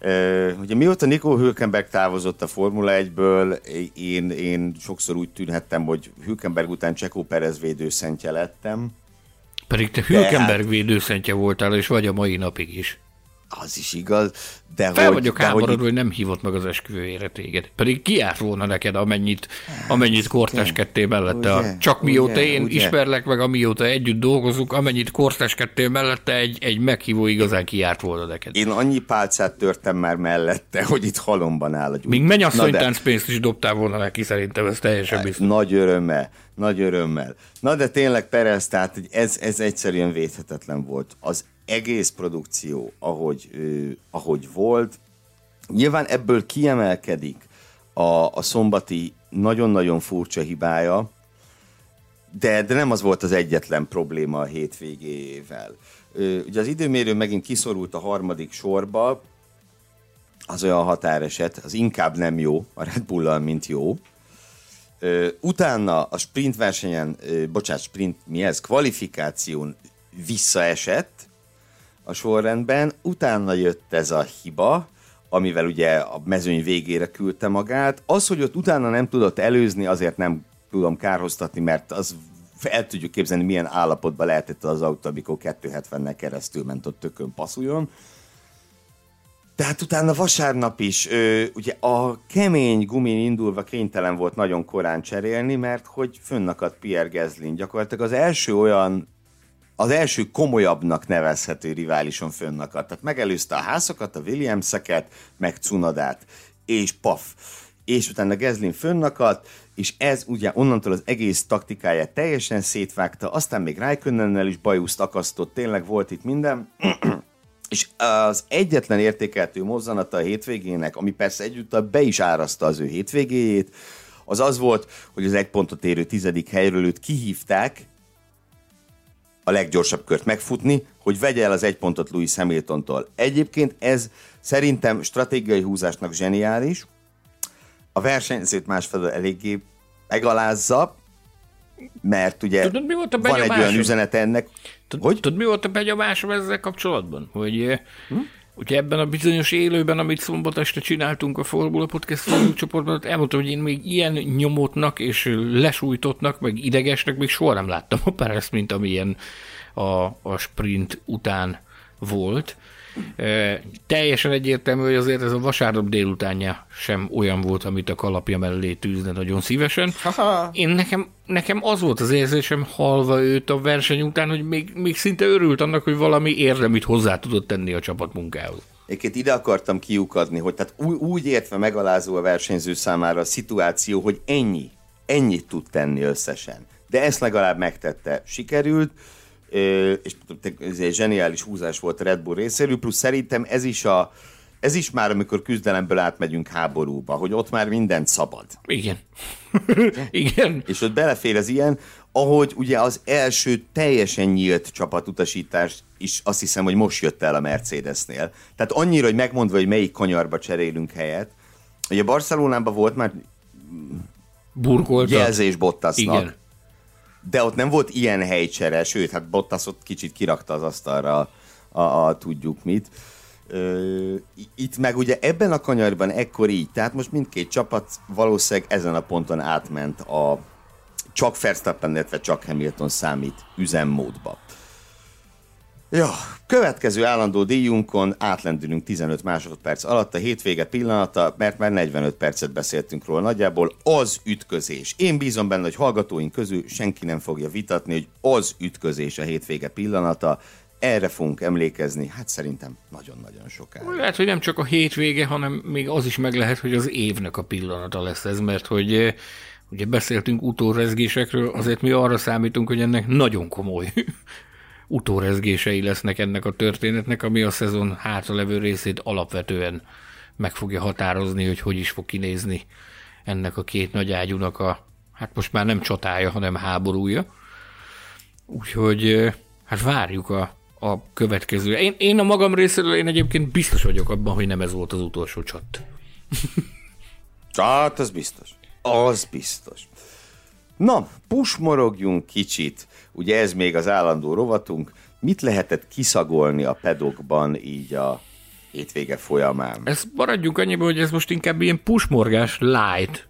Uh, ugye mióta Nico Hülkenberg távozott a Formula 1-ből, én, én sokszor úgy tűnhettem, hogy Hülkenberg után Csekó Perez védőszentje lettem. Pedig te Hülkenberg hát... védőszentje voltál, és vagy a mai napig is. Az is igaz, de Fel hogy... vagyok de háborodva, hogy hogy nem hívott meg az esküvőjére téged. Pedig kiárt volna neked, amennyit, amennyit korteskedtél mellette. Ugye? Csak mióta Ugye? én Ugye? ismerlek meg, amióta együtt dolgozunk, amennyit korteskedtél mellette, egy, egy meghívó igazán kiárt volna neked. Én annyi pálcát törtem már mellette, hogy itt halomban áll a gyújt. Még Na de- mennyasszonytáncpénzt is dobtál volna neki, szerintem ez teljesen biztos. Nagy örömmel, nagy örömmel. Na de tényleg Perez, tehát ez, ez egyszerűen védhetetlen volt. Az egész produkció, ahogy, ahogy volt, nyilván ebből kiemelkedik a, a szombati nagyon-nagyon furcsa hibája, de, de nem az volt az egyetlen probléma a hétvégével. Ugye az időmérő megint kiszorult a harmadik sorba, az olyan határeset, az inkább nem jó a Red Bull-al, mint jó. Utána a sprint versenyen, bocsánat, sprint mi ez, kvalifikáción visszaesett a sorrendben, utána jött ez a hiba, amivel ugye a mezőny végére küldte magát. Az, hogy ott utána nem tudott előzni, azért nem tudom kárhoztatni, mert az el tudjuk képzelni, milyen állapotban lehetett az autó, amikor 270-nel keresztül ment ott tökön passzuljon. Tehát utána vasárnap is, ö, ugye a kemény gumin indulva kénytelen volt nagyon korán cserélni, mert hogy fönnakadt Pierre Gezlin. Gyakorlatilag az első olyan, az első komolyabbnak nevezhető riválison fönnakadt. Tehát megelőzte a házakat, a Williamseket, meg Cunadát, és paf. És utána Gezlin fönnakadt, és ez ugye onnantól az egész taktikáját teljesen szétvágta, aztán még Rijkönnennel is bajuszt akasztott, tényleg volt itt minden. És az egyetlen értékeltő mozzanata a hétvégének, ami persze egyúttal be is áraszta az ő hétvégéjét, az az volt, hogy az egy pontot érő tizedik helyről őt kihívták a leggyorsabb kört megfutni, hogy vegye el az egy pontot Louis Hamiltontól. Egyébként ez szerintem stratégiai húzásnak zseniális, a versenyzőt másfelől eléggé megalázza, mert ugye Tudod, mi volt a van egy olyan üzenet ennek, Tud, hogy Tudod, mi volt a benyomásom ezzel kapcsolatban? Hogy hm? Ugye ebben a bizonyos élőben, amit szombat este csináltunk a Formula Podcast csoportban, ott elmondtam, hogy én még ilyen nyomótnak és lesújtottnak, meg idegesnek még soha nem láttam a Perez, mint amilyen a, a sprint után volt. Teljesen egyértelmű, hogy azért ez a vasárnap délutánja sem olyan volt, amit a kalapja mellé tűzne nagyon szívesen. Én nekem, nekem az volt az érzésem, halva őt a verseny után, hogy még, még szinte örült annak, hogy valami érdemit hozzá tudott tenni a csapatmunkához. Egyébként ide akartam kiukadni, hogy tehát úgy, úgy értve megalázó a versenyző számára a szituáció, hogy ennyi, ennyit tud tenni összesen. De ezt legalább megtette, sikerült, és ez egy zseniális húzás volt a Red Bull részéről, plusz szerintem ez is a ez is már, amikor küzdelemből átmegyünk háborúba, hogy ott már mindent szabad. Igen. Igen. És ott belefér az ilyen, ahogy ugye az első teljesen nyílt csapatutasítás is azt hiszem, hogy most jött el a Mercedesnél. Tehát annyira, hogy megmondva, hogy melyik kanyarba cserélünk helyet. Ugye Barcelonában volt már Burkoltak. jelzés Bottasnak, Igen. De ott nem volt ilyen helycsere, sőt, hát Bottas ott kicsit kirakta az asztalra a, a, a tudjuk mit. Ö, itt meg ugye ebben a kanyarban ekkor így, tehát most mindkét csapat valószínűleg ezen a ponton átment a csak Verstappen, illetve csak Hamilton számít üzemmódba. Ja, következő állandó díjunkon átlendülünk 15 másodperc alatt a hétvége pillanata, mert már 45 percet beszéltünk róla nagyjából, az ütközés. Én bízom benne, hogy hallgatóink közül senki nem fogja vitatni, hogy az ütközés a hétvége pillanata, erre fogunk emlékezni, hát szerintem nagyon-nagyon sokáig. Lehet, hogy nem csak a hétvége, hanem még az is meg lehet, hogy az évnek a pillanata lesz ez, mert hogy eh, ugye beszéltünk utórezgésekről, azért mi arra számítunk, hogy ennek nagyon komoly utórezgései lesznek ennek a történetnek, ami a szezon hátralevő részét alapvetően meg fogja határozni, hogy hogy is fog kinézni ennek a két nagy ágyúnak a, hát most már nem csatája, hanem háborúja. Úgyhogy hát várjuk a, a következő. Én, én a magam részéről én egyébként biztos vagyok abban, hogy nem ez volt az utolsó csat. Hát, az biztos. Az biztos. Na, pusmorogjunk kicsit. Ugye ez még az állandó rovatunk. Mit lehetett kiszagolni a pedokban így a hétvége folyamán? Ez maradjunk annyiba, hogy ez most inkább ilyen pusmorgás light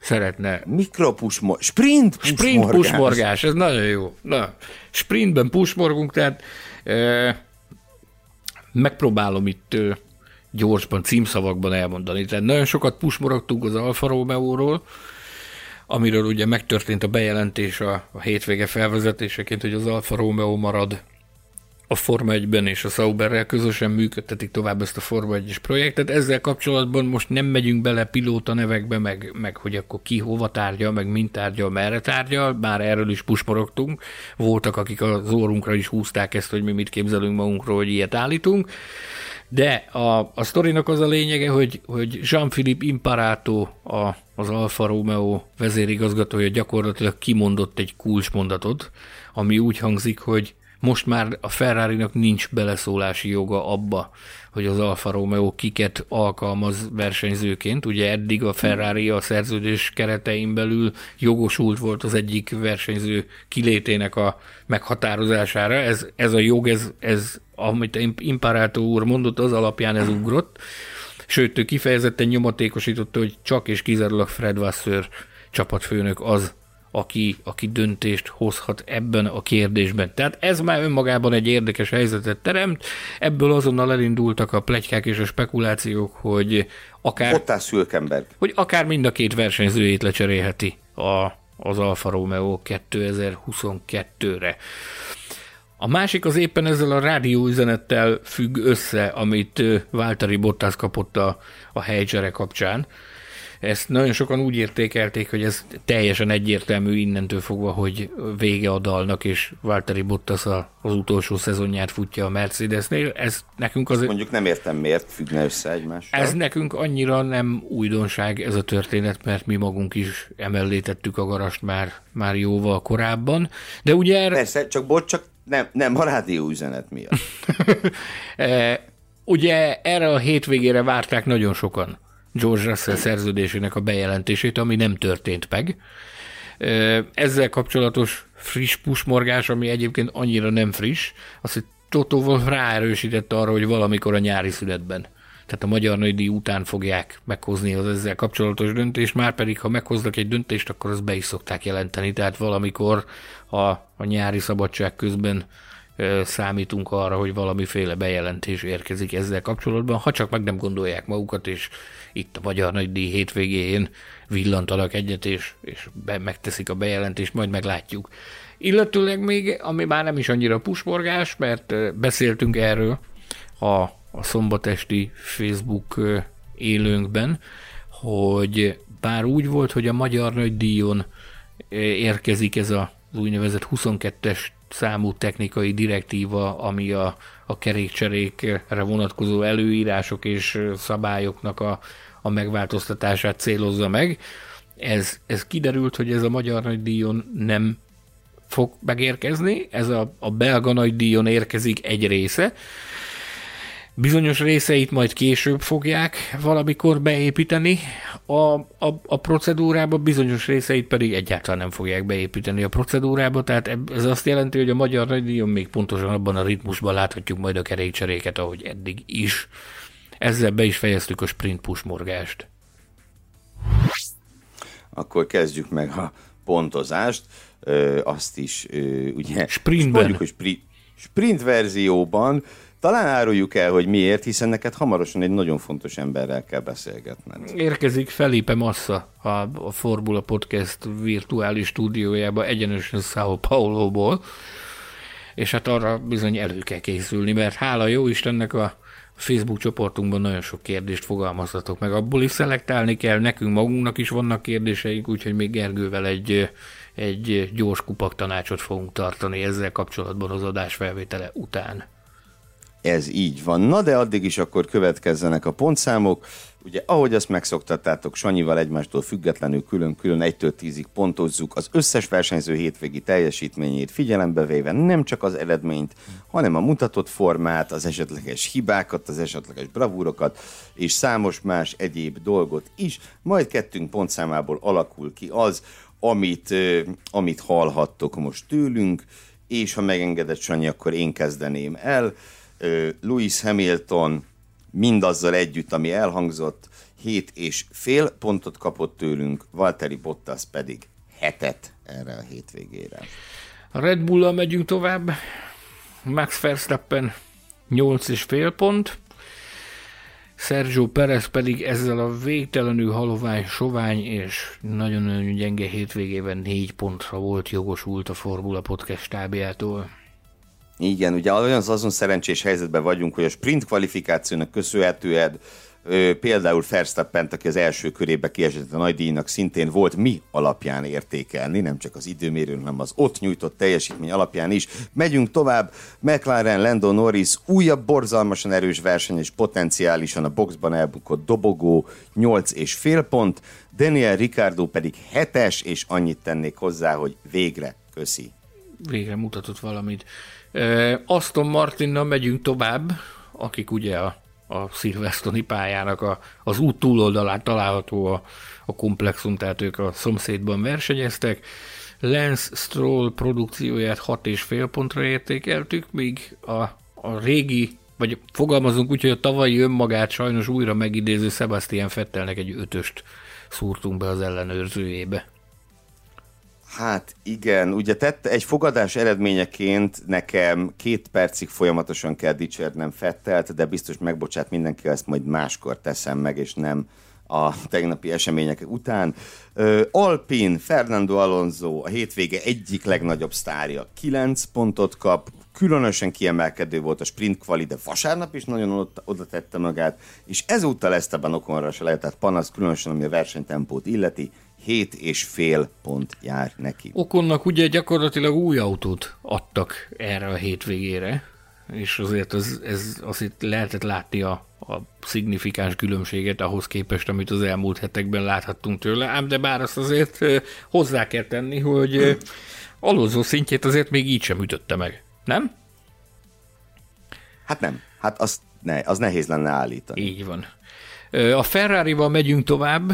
szeretne. Mikropusmor... Sprint pusmorgás. Sprint pusmorgás, ez nagyon jó. Na, sprintben pusmorgunk, tehát e, megpróbálom itt gyorsban, címszavakban elmondani. Tehát nagyon sokat pusmorogtunk az Alfa Romeo-ról, amiről ugye megtörtént a bejelentés a, a hétvége felvezetéseként, hogy az Alfa Romeo marad a Forma 1-ben és a Sauberrel közösen működtetik tovább ezt a Forma 1-es projektet. Ezzel kapcsolatban most nem megyünk bele pilóta nevekbe, meg, meg hogy akkor ki hova tárgya, meg mint tárgya, merre tárgya, már erről is pusmorogtunk. Voltak, akik az órunkra is húzták ezt, hogy mi mit képzelünk magunkról, hogy ilyet állítunk. De a, a sztorinak az a lényege, hogy, hogy Jean-Philippe Imparato, a, az Alfa Romeo vezérigazgatója gyakorlatilag kimondott egy kulcsmondatot, ami úgy hangzik, hogy most már a ferrari nincs beleszólási joga abba, hogy az Alfa Romeo kiket alkalmaz versenyzőként. Ugye eddig a Ferrari a szerződés keretein belül jogosult volt az egyik versenyző kilétének a meghatározására. Ez, ez a jog, ez, ez amit Imparato úr mondott, az alapján ez ugrott. Sőt, ő kifejezetten nyomatékosította, hogy csak és kizárólag Fred Vasseur csapatfőnök az, aki, aki döntést hozhat ebben a kérdésben. Tehát ez már önmagában egy érdekes helyzetet teremt, ebből azonnal elindultak a plegykák és a spekulációk, hogy akár, Bottas Hülkenberg. hogy akár mind a két versenyzőjét lecserélheti a, az Alfa Romeo 2022-re. A másik az éppen ezzel a rádióüzenettel függ össze, amit Váltari Bottas kapott a, a helycsere kapcsán. Ezt nagyon sokan úgy értékelték, hogy ez teljesen egyértelmű innentől fogva, hogy vége a dalnak, és Valtteri Bottas az utolsó szezonját futja a Mercedesnél. Ez nekünk az... Mondjuk nem értem, miért függne össze egymással. Ez nekünk annyira nem újdonság ez a történet, mert mi magunk is emellé tettük a garast már, már jóval korábban. De ugye... Er... Persze, csak bocs, csak nem, nem a rádió üzenet miatt. e, ugye erre a hétvégére várták nagyon sokan George Russell szerződésének a bejelentését, ami nem történt meg. Ezzel kapcsolatos friss pusmorgás, ami egyébként annyira nem friss, az, hogy Toto Wolff ráerősített arra, hogy valamikor a nyári szünetben. Tehát a magyar nagydíj után fogják meghozni az ezzel kapcsolatos döntést, már pedig ha meghoznak egy döntést, akkor azt be is szokták jelenteni. Tehát valamikor a, a nyári szabadság közben számítunk arra, hogy valamiféle bejelentés érkezik ezzel kapcsolatban, ha csak meg nem gondolják magukat, és itt a Magyar Nagydíj hétvégén villantanak egyet, és, és be, megteszik a bejelentést, majd meglátjuk. Illetőleg még, ami már nem is annyira pusmorgás, mert beszéltünk erről a, a szombatesti Facebook élőnkben, hogy bár úgy volt, hogy a Magyar Nagydíjon érkezik ez az úgynevezett 22-es számú technikai direktíva, ami a, a kerékcserékre vonatkozó előírások és szabályoknak a, a megváltoztatását célozza meg. Ez, ez kiderült, hogy ez a magyar nagydíjon nem fog megérkezni, ez a, a belga nagydíjon érkezik egy része, Bizonyos részeit majd később fogják valamikor beépíteni a, a, a procedúrába, bizonyos részeit pedig egyáltalán nem fogják beépíteni a procedúrába, tehát ez azt jelenti, hogy a magyar nagydíjon még pontosan abban a ritmusban láthatjuk majd a kerékcseréket, ahogy eddig is. Ezzel be is fejeztük a sprint push morgást. Akkor kezdjük meg a pontozást. Ö, azt is, ö, ugye... Sprintben. Mondjuk, hogy sprint, sprint verzióban talán áruljuk el, hogy miért, hiszen neked hamarosan egy nagyon fontos emberrel kell beszélgetned. Érkezik Felipe Massa a, Formula Podcast virtuális stúdiójába egyenesen Sao Paulo-ból, és hát arra bizony elő kell készülni, mert hála jó Istennek a Facebook csoportunkban nagyon sok kérdést fogalmaztatok meg. Abból is szelektálni kell, nekünk magunknak is vannak kérdéseink, úgyhogy még Gergővel egy, egy gyors kupak tanácsot fogunk tartani ezzel kapcsolatban az adás felvétele után. Ez így van. Na de addig is akkor következzenek a pontszámok. Ugye, ahogy azt megszoktattátok, Sanyival egymástól függetlenül külön-külön 1-től 10-ig pontozzuk az összes versenyző hétvégi teljesítményét figyelembe véve nem csak az eredményt, hanem a mutatott formát, az esetleges hibákat, az esetleges bravúrokat és számos más egyéb dolgot is. Majd kettünk pontszámából alakul ki az, amit, amit hallhattok most tőlünk, és ha megengedett Sanyi, akkor én kezdeném el. Louis Hamilton mindazzal együtt, ami elhangzott, 7 és fél pontot kapott tőlünk, Valtteri Bottas pedig hetet erre a hétvégére. A Red bull megyünk tovább. Max Verstappen 8,5 pont, Sergio Perez pedig ezzel a végtelenül halovány, sovány és nagyon-nagyon gyenge hétvégében négy pontra volt jogosult a Formula Podcast stábjától. Igen, ugye olyan az azon szerencsés helyzetben vagyunk, hogy a sprint kvalifikációnak köszönhetően például verstappen aki az első körébe kiesett a nagy díjnak, szintén volt mi alapján értékelni, nem csak az időmérőn, hanem az ott nyújtott teljesítmény alapján is. Megyünk tovább, McLaren, Lando Norris, újabb borzalmasan erős verseny és potenciálisan a boxban elbukott dobogó, 8 és fél pont, Daniel Ricardo pedig hetes, és annyit tennék hozzá, hogy végre köszi. Végre mutatott valamit. Aston Martinnal megyünk tovább, akik ugye a a szilvesztoni pályának a, az út túloldalán található a, a komplexum, tehát ők a szomszédban versenyeztek. Lance Stroll produkcióját 6,5 pontra értékeltük, míg a, a régi, vagy fogalmazunk úgy, hogy a tavalyi önmagát sajnos újra megidéző Sebastian Fettelnek egy ötöst szúrtunk be az ellenőrzőjébe. Hát igen, ugye tett egy fogadás eredményeként nekem két percig folyamatosan kell dicsérnem Fettelt, de biztos megbocsát mindenki, ezt majd máskor teszem meg, és nem a tegnapi események után. Alpin, Fernando Alonso, a hétvége egyik legnagyobb sztárja, 9 pontot kap, különösen kiemelkedő volt a sprint kvali, de vasárnap is nagyon oda, oda tette magát, és ezúttal Esteban Okonra se lehetett panasz, különösen ami a versenytempót illeti, 7 és fél pont jár neki. Okonnak ugye gyakorlatilag új autót adtak erre a hétvégére, és azért az, ez, azt lehetett látni a, a szignifikáns különbséget ahhoz képest, amit az elmúlt hetekben láthattunk tőle, ám de bár azt azért hozzá kell tenni, hogy alózó szintjét azért még így sem ütötte meg, nem? Hát nem, hát az, ne, az nehéz lenne állítani. Így van. A Ferrari-val megyünk tovább,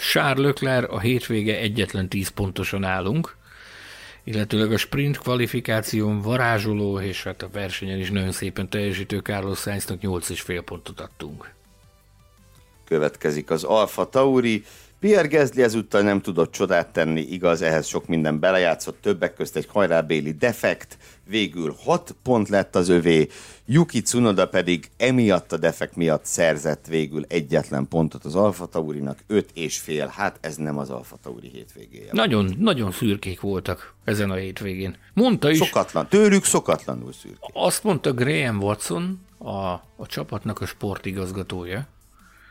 Charles Leclerc a hétvége egyetlen 10 pontosan állunk, illetőleg a sprint kvalifikáción varázsoló, és hát a versenyen is nagyon szépen teljesítő Carlos Sainznak 8,5 pontot adtunk. Következik az Alfa Tauri, Pierre Gasly ezúttal nem tudott csodát tenni, igaz, ehhez sok minden belejátszott, többek közt egy hajrábéli defekt, végül 6 pont lett az övé, Yuki Tsunoda pedig emiatt a defekt miatt szerzett végül egyetlen pontot az Alfa Taurinak, 5 és fél, hát ez nem az Alfa Tauri hétvégéje. Nagyon, nagyon szürkék voltak ezen a hétvégén. Mondta is... Szokatlan, tőlük szokatlanul szürkék. Azt mondta Graham Watson, a, a csapatnak a sportigazgatója,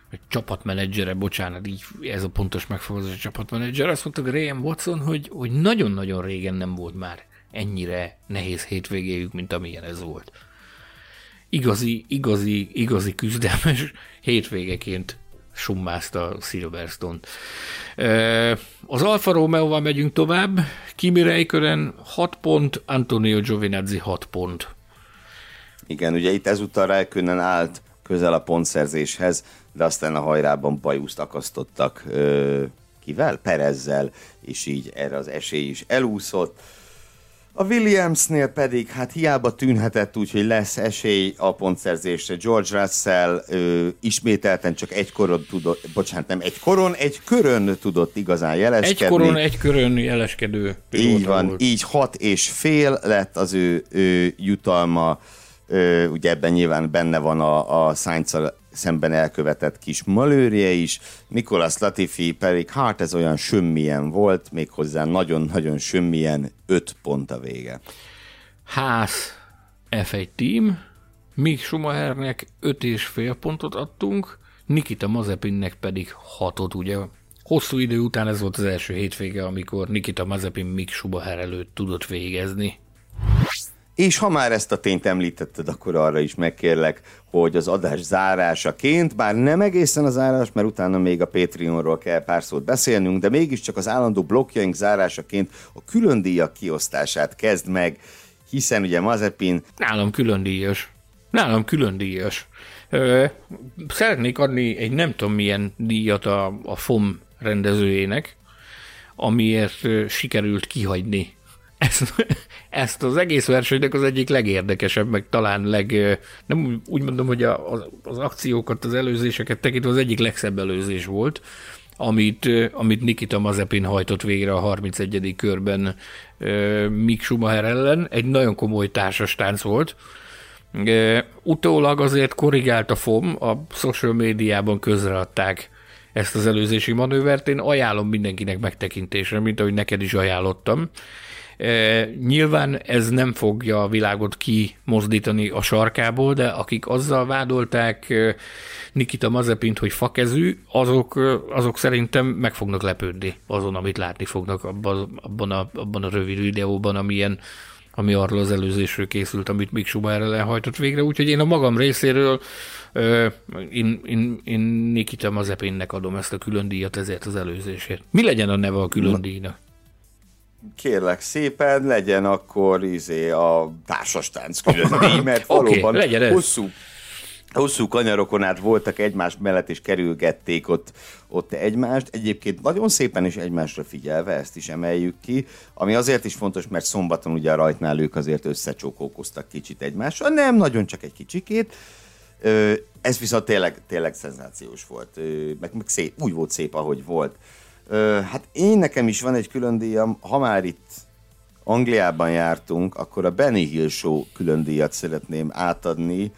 vagy csapatmenedzsere, bocsánat, így ez a pontos megfogalmazás, csapatmenedzser, azt mondta Graham Watson, hogy, hogy nagyon-nagyon régen nem volt már ennyire nehéz hétvégéjük, mint amilyen ez volt. Igazi, igazi, igazi küzdelmes hétvégeként summázta Silverstone. Az Alfa Romeo-val megyünk tovább, Kimi Räikkönen 6 pont, Antonio Giovinazzi 6 pont. Igen, ugye itt ezúttal Räikkönen állt közel a pontszerzéshez, de aztán a hajrában bajuszt akasztottak ö, kivel? Perezzel, és így erre az esély is elúszott. A Williamsnél pedig hát hiába tűnhetett úgy, hogy lesz esély a pontszerzésre. George Russell ö, ismételten csak egy koron tudott, bocsánat, nem egy koron, egy körön tudott igazán jeleskedni. Egy koron, egy körön jeleskedő. Így van, volt. így hat és fél lett az ő, ő jutalma. Ö, ugye ebben nyilván benne van a, a sainz szemben elkövetett kis malőrje is. Nicolas Latifi pedig hát ez olyan sömmilyen volt, méghozzá nagyon-nagyon sömmilyen, öt pont a vége. Ház F1 team, Mick Schumachernek öt és fél pontot adtunk, Nikita Mazepinnek pedig hatot, ugye Hosszú idő után ez volt az első hétvége, amikor Nikita Mazepin Mick Schumacher előtt tudott végezni. És ha már ezt a tényt említetted, akkor arra is megkérlek, hogy az adás zárásaként, bár nem egészen a zárás, mert utána még a Patreonról kell pár szót beszélnünk, de mégiscsak az állandó blokkjaink zárásaként a külön díjak kiosztását kezd meg, hiszen ugye Mazepin... Nálam külön díjas. Nálam külön díjas. Ö, szeretnék adni egy nem tudom milyen díjat a, a FOM rendezőjének, amiért sikerült kihagyni ezt, ezt az egész versenynek az egyik legérdekesebb, meg talán leg, nem úgy mondom, hogy a, az, az akciókat, az előzéseket tekintve az egyik legszebb előzés volt, amit, amit Nikita Mazepin hajtott végre a 31. körben Mick Schumacher ellen. Egy nagyon komoly társas tánc volt, Utólag azért korrigált a FOM, a social médiában közreadták ezt az előzési manővert. Én ajánlom mindenkinek megtekintésre, mint ahogy neked is ajánlottam. Nyilván ez nem fogja a világot kimozdítani a sarkából, de akik azzal vádolták Nikita Mazepint, hogy fakezű, azok, azok szerintem meg fognak lepődni azon, amit látni fognak abban, abban, a, abban a rövid videóban, amilyen ami arról az előzésről készült, amit Mick Schumacher elhajtott végre, úgyhogy én a magam részéről ö, én, én, én Nikita Mazepinnek adom ezt a külön díjat ezért az előzésért. Mi legyen a neve a külön díjnak? Kérlek szépen, legyen akkor izé a társastánc külön díj, mert valóban okay, hosszú hosszú kanyarokon át voltak egymás mellett, és kerülgették ott, ott egymást. Egyébként nagyon szépen is egymásra figyelve, ezt is emeljük ki, ami azért is fontos, mert szombaton ugye a rajtnál ők azért összecsókókoztak kicsit egymással, nem nagyon csak egy kicsikét. Ez viszont tényleg, tényleg szenzációs volt, meg, meg szép, úgy volt szép, ahogy volt. Hát én nekem is van egy külön díjam, ha már itt Angliában jártunk, akkor a Benny Hill Show külön díjat szeretném átadni,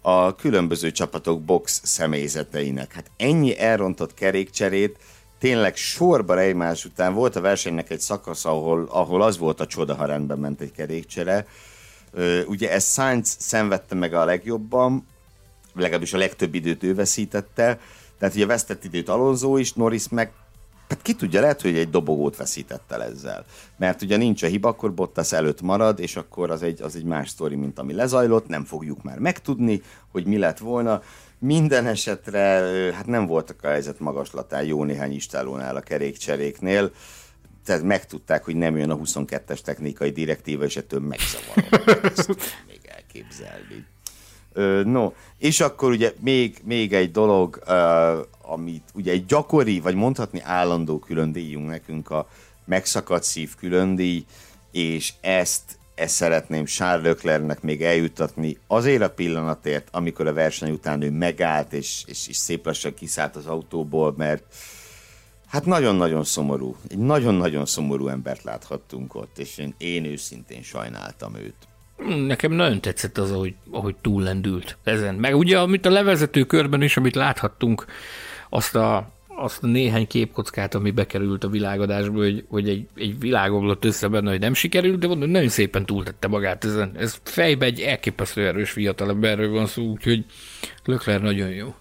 a különböző csapatok box személyzeteinek. Hát ennyi elrontott kerékcserét, tényleg sorba egymás után volt a versenynek egy szakasz, ahol, ahol az volt a csoda, ha rendben ment egy kerékcsere. Ugye ez Sainz szenvedte meg a legjobban, legalábbis a legtöbb időt ő veszítette, tehát ugye vesztett időt Alonso is, Norris meg Hát ki tudja, lehet, hogy egy dobogót veszített el ezzel. Mert ugye nincs a hiba, akkor Bottas előtt marad, és akkor az egy, az egy más sztori, mint ami lezajlott, nem fogjuk már megtudni, hogy mi lett volna. Minden esetre, hát nem voltak a helyzet magaslatán jó néhány istálónál a kerékcseréknél, tehát megtudták, hogy nem jön a 22-es technikai direktíva, és ettől megzavarom. Még elképzelni. No, és akkor ugye még, még egy dolog, amit ugye egy gyakori, vagy mondhatni állandó külön díjunk nekünk a megszakadt szív külön díj, és ezt, ezt szeretném Charles Leclercnek még eljutatni azért a pillanatért, amikor a verseny után ő megállt, és, és, és szép lassan kiszállt az autóból, mert hát nagyon-nagyon szomorú, egy nagyon-nagyon szomorú embert láthattunk ott, és én, én őszintén sajnáltam őt. Nekem nagyon tetszett az, ahogy, ahogy túllendült ezen. Meg ugye, amit a levezető körben is, amit láthattunk, azt a, azt a néhány képkockát, ami bekerült a világadásba, hogy, hogy egy, egy világoblott össze benne, hogy nem sikerült, de mondom, nagyon szépen túltette magát ezen. Ez fejbe egy elképesztő erős fiatalemberről van szó, úgyhogy Lökler nagyon jó.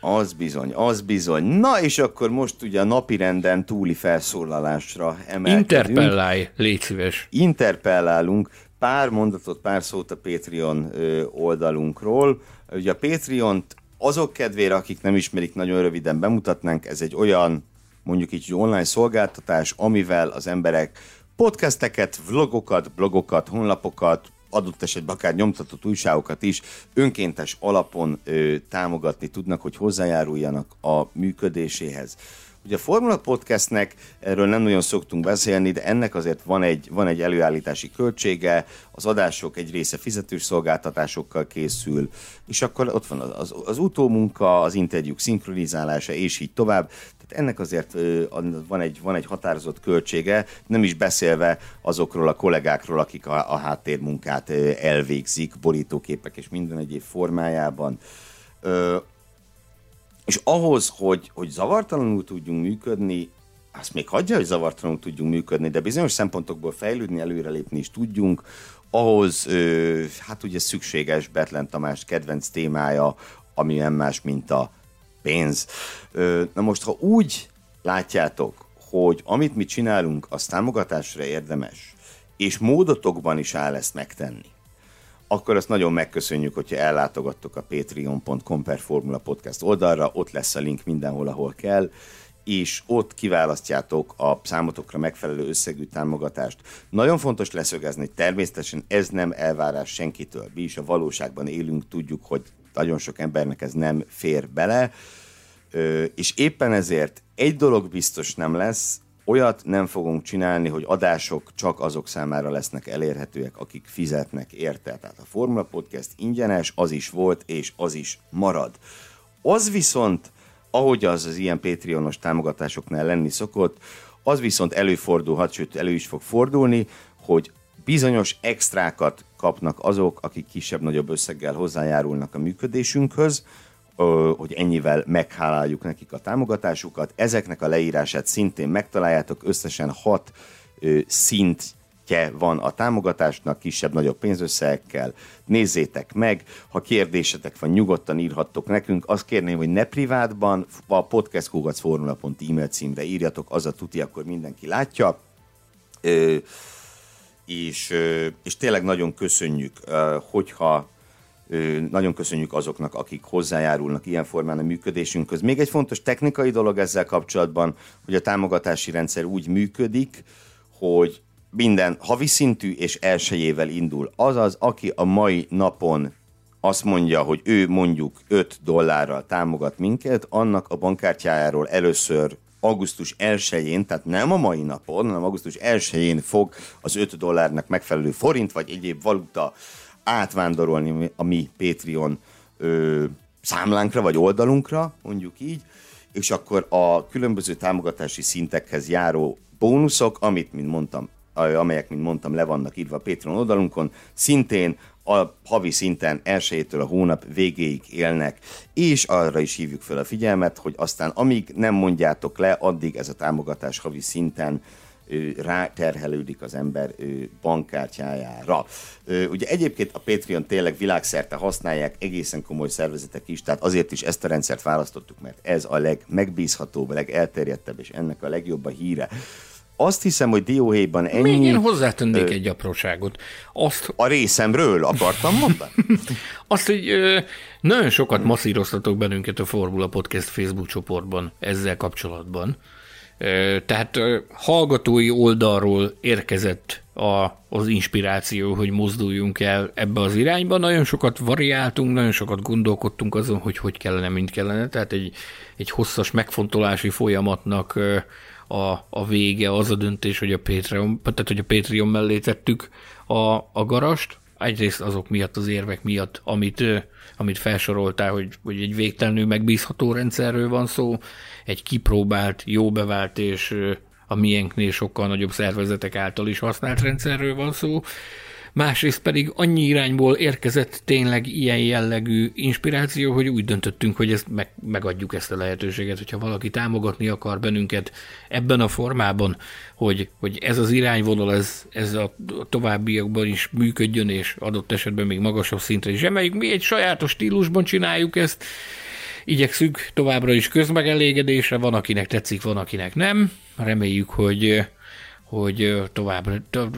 Az bizony, az bizony. Na és akkor most ugye a napirenden túli felszólalásra emelkedünk. Interpellálj, légy szíves. Interpellálunk pár mondatot, pár szót a Patreon oldalunkról. Ugye a Patreon-t azok kedvére, akik nem ismerik, nagyon röviden bemutatnánk, ez egy olyan, mondjuk így online szolgáltatás, amivel az emberek podcasteket, vlogokat, blogokat, honlapokat, adott esetben akár nyomtatott újságokat is önkéntes alapon ö, támogatni tudnak, hogy hozzájáruljanak a működéséhez. Ugye a Formula Podcastnek erről nem nagyon szoktunk beszélni, de ennek azért van egy, van egy előállítási költsége, az adások egy része fizetős szolgáltatásokkal készül, és akkor ott van az, az, az utómunka, az interjúk szinkronizálása, és így tovább. Tehát ennek azért van egy, van egy határozott költsége, nem is beszélve azokról a kollégákról, akik a, a háttérmunkát elvégzik, borítóképek és minden egyéb formájában. És ahhoz, hogy, hogy zavartalanul tudjunk működni, azt még hagyja, hogy zavartalanul tudjunk működni, de bizonyos szempontokból fejlődni, előrelépni is tudjunk, ahhoz ö, hát ugye szükséges Betlen Tamás kedvenc témája, ami nem más, mint a pénz. Ö, na most, ha úgy látjátok, hogy amit mi csinálunk, az támogatásra érdemes, és módotokban is áll ezt megtenni, akkor azt nagyon megköszönjük, hogyha ellátogattok a patreon.com per Formula Podcast oldalra, ott lesz a link mindenhol, ahol kell, és ott kiválasztjátok a számotokra megfelelő összegű támogatást. Nagyon fontos leszögezni, hogy természetesen ez nem elvárás senkitől. Mi is a valóságban élünk, tudjuk, hogy nagyon sok embernek ez nem fér bele, és éppen ezért egy dolog biztos nem lesz, olyat nem fogunk csinálni, hogy adások csak azok számára lesznek elérhetőek, akik fizetnek érte. Tehát a Formula Podcast ingyenes, az is volt, és az is marad. Az viszont, ahogy az az ilyen Patreonos támogatásoknál lenni szokott, az viszont előfordulhat, sőt elő is fog fordulni, hogy bizonyos extrákat kapnak azok, akik kisebb-nagyobb összeggel hozzájárulnak a működésünkhöz, hogy ennyivel megháláljuk nekik a támogatásukat. Ezeknek a leírását szintén megtaláljátok, összesen hat szint van a támogatásnak, kisebb-nagyobb pénzösszegekkel. Nézzétek meg, ha kérdésetek van, nyugodtan írhattok nekünk. Azt kérném, hogy ne privátban, a podcastkugacformula.e-mail címre írjatok, az a tuti, akkor mindenki látja. És, és tényleg nagyon köszönjük, hogyha nagyon köszönjük azoknak, akik hozzájárulnak ilyen formán a működésünkhöz. Még egy fontos technikai dolog ezzel kapcsolatban, hogy a támogatási rendszer úgy működik, hogy minden havi szintű és elsőjével indul. Azaz, aki a mai napon azt mondja, hogy ő mondjuk 5 dollárral támogat minket, annak a bankkártyájáról először augusztus 1-én, tehát nem a mai napon, hanem augusztus 1-én fog az 5 dollárnak megfelelő forint vagy egyéb valuta átvándorolni a mi Patreon ö, számlánkra vagy oldalunkra, mondjuk így, és akkor a különböző támogatási szintekhez járó bónuszok, amit, mint mondtam, amelyek, mint mondtam, le vannak írva a Patreon oldalunkon, szintén a havi szinten elsőjétől a hónap végéig élnek, és arra is hívjuk fel a figyelmet, hogy aztán amíg nem mondjátok le, addig ez a támogatás havi szinten ráterhelődik az ember bankkártyájára. Ugye egyébként a Patreon tényleg világszerte használják egészen komoly szervezetek is, tehát azért is ezt a rendszert választottuk, mert ez a legmegbízhatóbb, legelterjedtebb, és ennek a legjobb a híre azt hiszem, hogy dióhéjban ennyi... Még én hozzátennék ö, egy apróságot. Azt... A részemről akartam mondani? azt, hogy ö, nagyon sokat masszíroztatok bennünket a Formula Podcast Facebook csoportban ezzel kapcsolatban. Tehát hallgatói oldalról érkezett a, az inspiráció, hogy mozduljunk el ebbe az irányba. Nagyon sokat variáltunk, nagyon sokat gondolkodtunk azon, hogy hogy kellene, mint kellene. Tehát egy, egy hosszas megfontolási folyamatnak a, a vége, az a döntés, hogy a Patreon, tehát hogy a Patreon mellé tettük a, a garast, egyrészt azok miatt, az érvek miatt, amit, amit felsoroltál, hogy, hogy egy végtelenül megbízható rendszerről van szó, egy kipróbált, jó bevált és a miénknél sokkal nagyobb szervezetek által is használt rendszerről van szó, másrészt pedig annyi irányból érkezett tényleg ilyen jellegű inspiráció, hogy úgy döntöttünk, hogy ezt meg, megadjuk ezt a lehetőséget, hogyha valaki támogatni akar bennünket ebben a formában, hogy, hogy ez az irányvonal, ez, ez a továbbiakban is működjön, és adott esetben még magasabb szintre is emeljük. Mi egy sajátos stílusban csináljuk ezt, igyekszünk továbbra is közmegelégedésre, van akinek tetszik, van akinek nem. Reméljük, hogy hogy tovább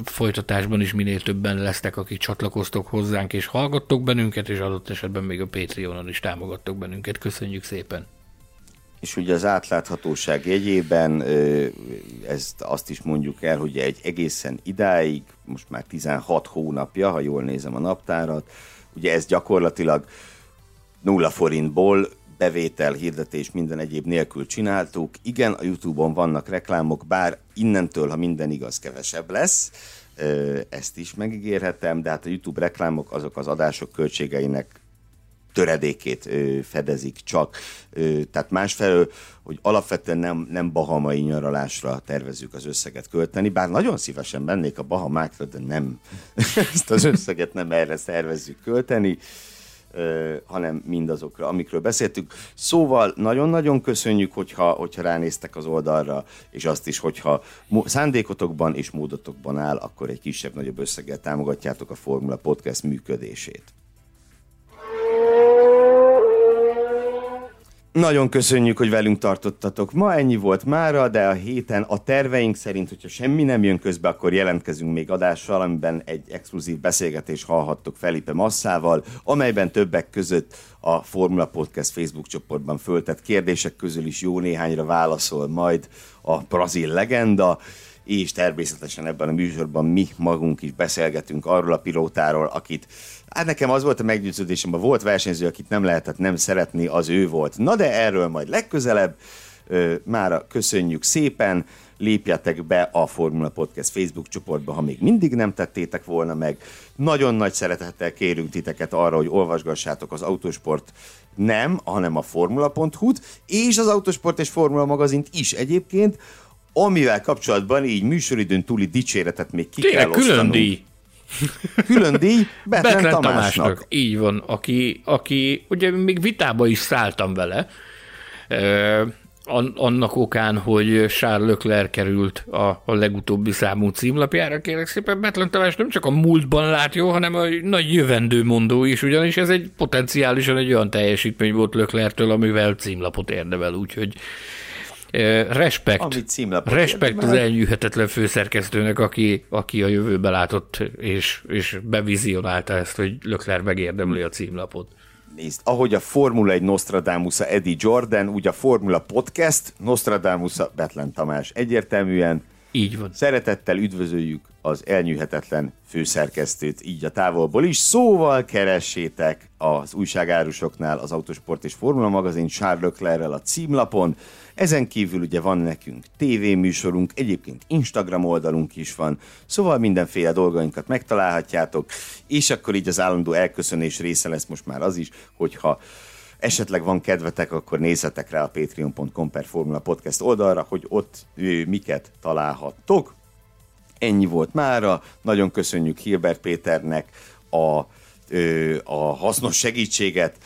folytatásban is minél többen lesztek, akik csatlakoztok hozzánk és hallgattok bennünket, és adott esetben még a Patreonon is támogattok bennünket. Köszönjük szépen! És ugye az átláthatóság jegyében ezt azt is mondjuk el, hogy egy egészen idáig, most már 16 hónapja, ha jól nézem a naptárat, ugye ez gyakorlatilag nulla forintból bevétel, hirdetés, minden egyéb nélkül csináltuk. Igen, a YouTube-on vannak reklámok, bár innentől, ha minden igaz, kevesebb lesz, ezt is megígérhetem, de hát a YouTube reklámok azok az adások költségeinek töredékét fedezik csak. Tehát másfelől, hogy alapvetően nem, nem bahamai nyaralásra tervezünk az összeget költeni, bár nagyon szívesen mennék a Bahamákra, de nem ezt az összeget nem erre szervezzük költeni hanem mindazokra, amikről beszéltük. Szóval nagyon-nagyon köszönjük, hogyha, hogyha ránéztek az oldalra, és azt is, hogyha szándékotokban és módotokban áll, akkor egy kisebb-nagyobb összeggel támogatjátok a Formula Podcast működését. Nagyon köszönjük, hogy velünk tartottatok. Ma ennyi volt mára, de a héten a terveink szerint, hogyha semmi nem jön közbe, akkor jelentkezünk még adással, amiben egy exkluzív beszélgetés hallhattok Felipe Masszával, amelyben többek között a Formula Podcast Facebook csoportban föltett kérdések közül is jó néhányra válaszol majd a brazil legenda és természetesen ebben a műsorban mi magunk is beszélgetünk arról a pilótáról, akit Hát nekem az volt a meggyőződésem, a volt versenyző, akit nem lehetett nem szeretni, az ő volt. Na de erről majd legközelebb. Mára köszönjük szépen, lépjetek be a Formula Podcast Facebook csoportba, ha még mindig nem tettétek volna meg. Nagyon nagy szeretettel kérünk titeket arra, hogy olvasgassátok az Autosport nem, hanem a formula.hu-t, és az Autosport és Formula magazint is egyébként, amivel kapcsolatban így műsoridőn túli dicséretet még ki Tényleg, kell külön díj. Külön díj Betlen, Betlen Tamásnak. Tamásnak. Így van, aki, aki ugye még vitába is szálltam vele, an- annak okán, hogy Charles Leclerc került a, a legutóbbi számú címlapjára, kérlek szépen, Betlen Tamás nem csak a múltban lát jó, hanem a nagy jövendő mondó is, ugyanis ez egy potenciálisan egy olyan teljesítmény volt Leclerc-től, amivel címlapot érdemel, úgyhogy respekt, Amit címlapot respekt az elnyűhetetlen főszerkesztőnek, aki, aki a jövőbe látott, és, és bevizionálta ezt, hogy Leclerc megérdemli a címlapot. Nézd, ahogy a Formula 1 Nostradamusa Eddie Jordan, úgy a Formula Podcast Nostradamusa Betlen Tamás. Egyértelműen Így van. Szeretettel üdvözöljük az elnyűhetetlen főszerkesztőt így a távolból is. Szóval keressétek az újságárusoknál az Autosport és Formula magazin Charles Leclerrel a címlapon. Ezen kívül ugye van nekünk tévéműsorunk, egyébként Instagram oldalunk is van, szóval mindenféle dolgainkat megtalálhatjátok, és akkor így az állandó elköszönés része lesz most már az is, hogyha esetleg van kedvetek, akkor nézzetek rá a patreon.com per Formula Podcast oldalra, hogy ott ő, miket találhattok. Ennyi volt mára. Nagyon köszönjük Hilbert Péternek a, ö, a hasznos segítséget,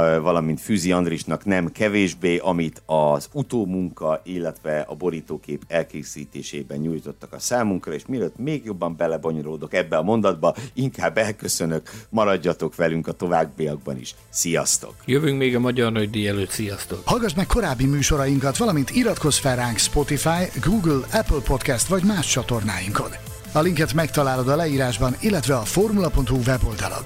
valamint Fűzi Andrisnak nem kevésbé, amit az utómunka, illetve a borítókép elkészítésében nyújtottak a számunkra, és mielőtt még jobban belebonyolódok ebbe a mondatba, inkább elköszönök, maradjatok velünk a továbbiakban is. Sziasztok! Jövünk még a Magyar Nagydíj előtt, sziasztok! Hallgass meg korábbi műsorainkat, valamint iratkozz fel ránk Spotify, Google, Apple Podcast vagy más csatornáinkon. A linket megtalálod a leírásban, illetve a formula.hu weboldalon.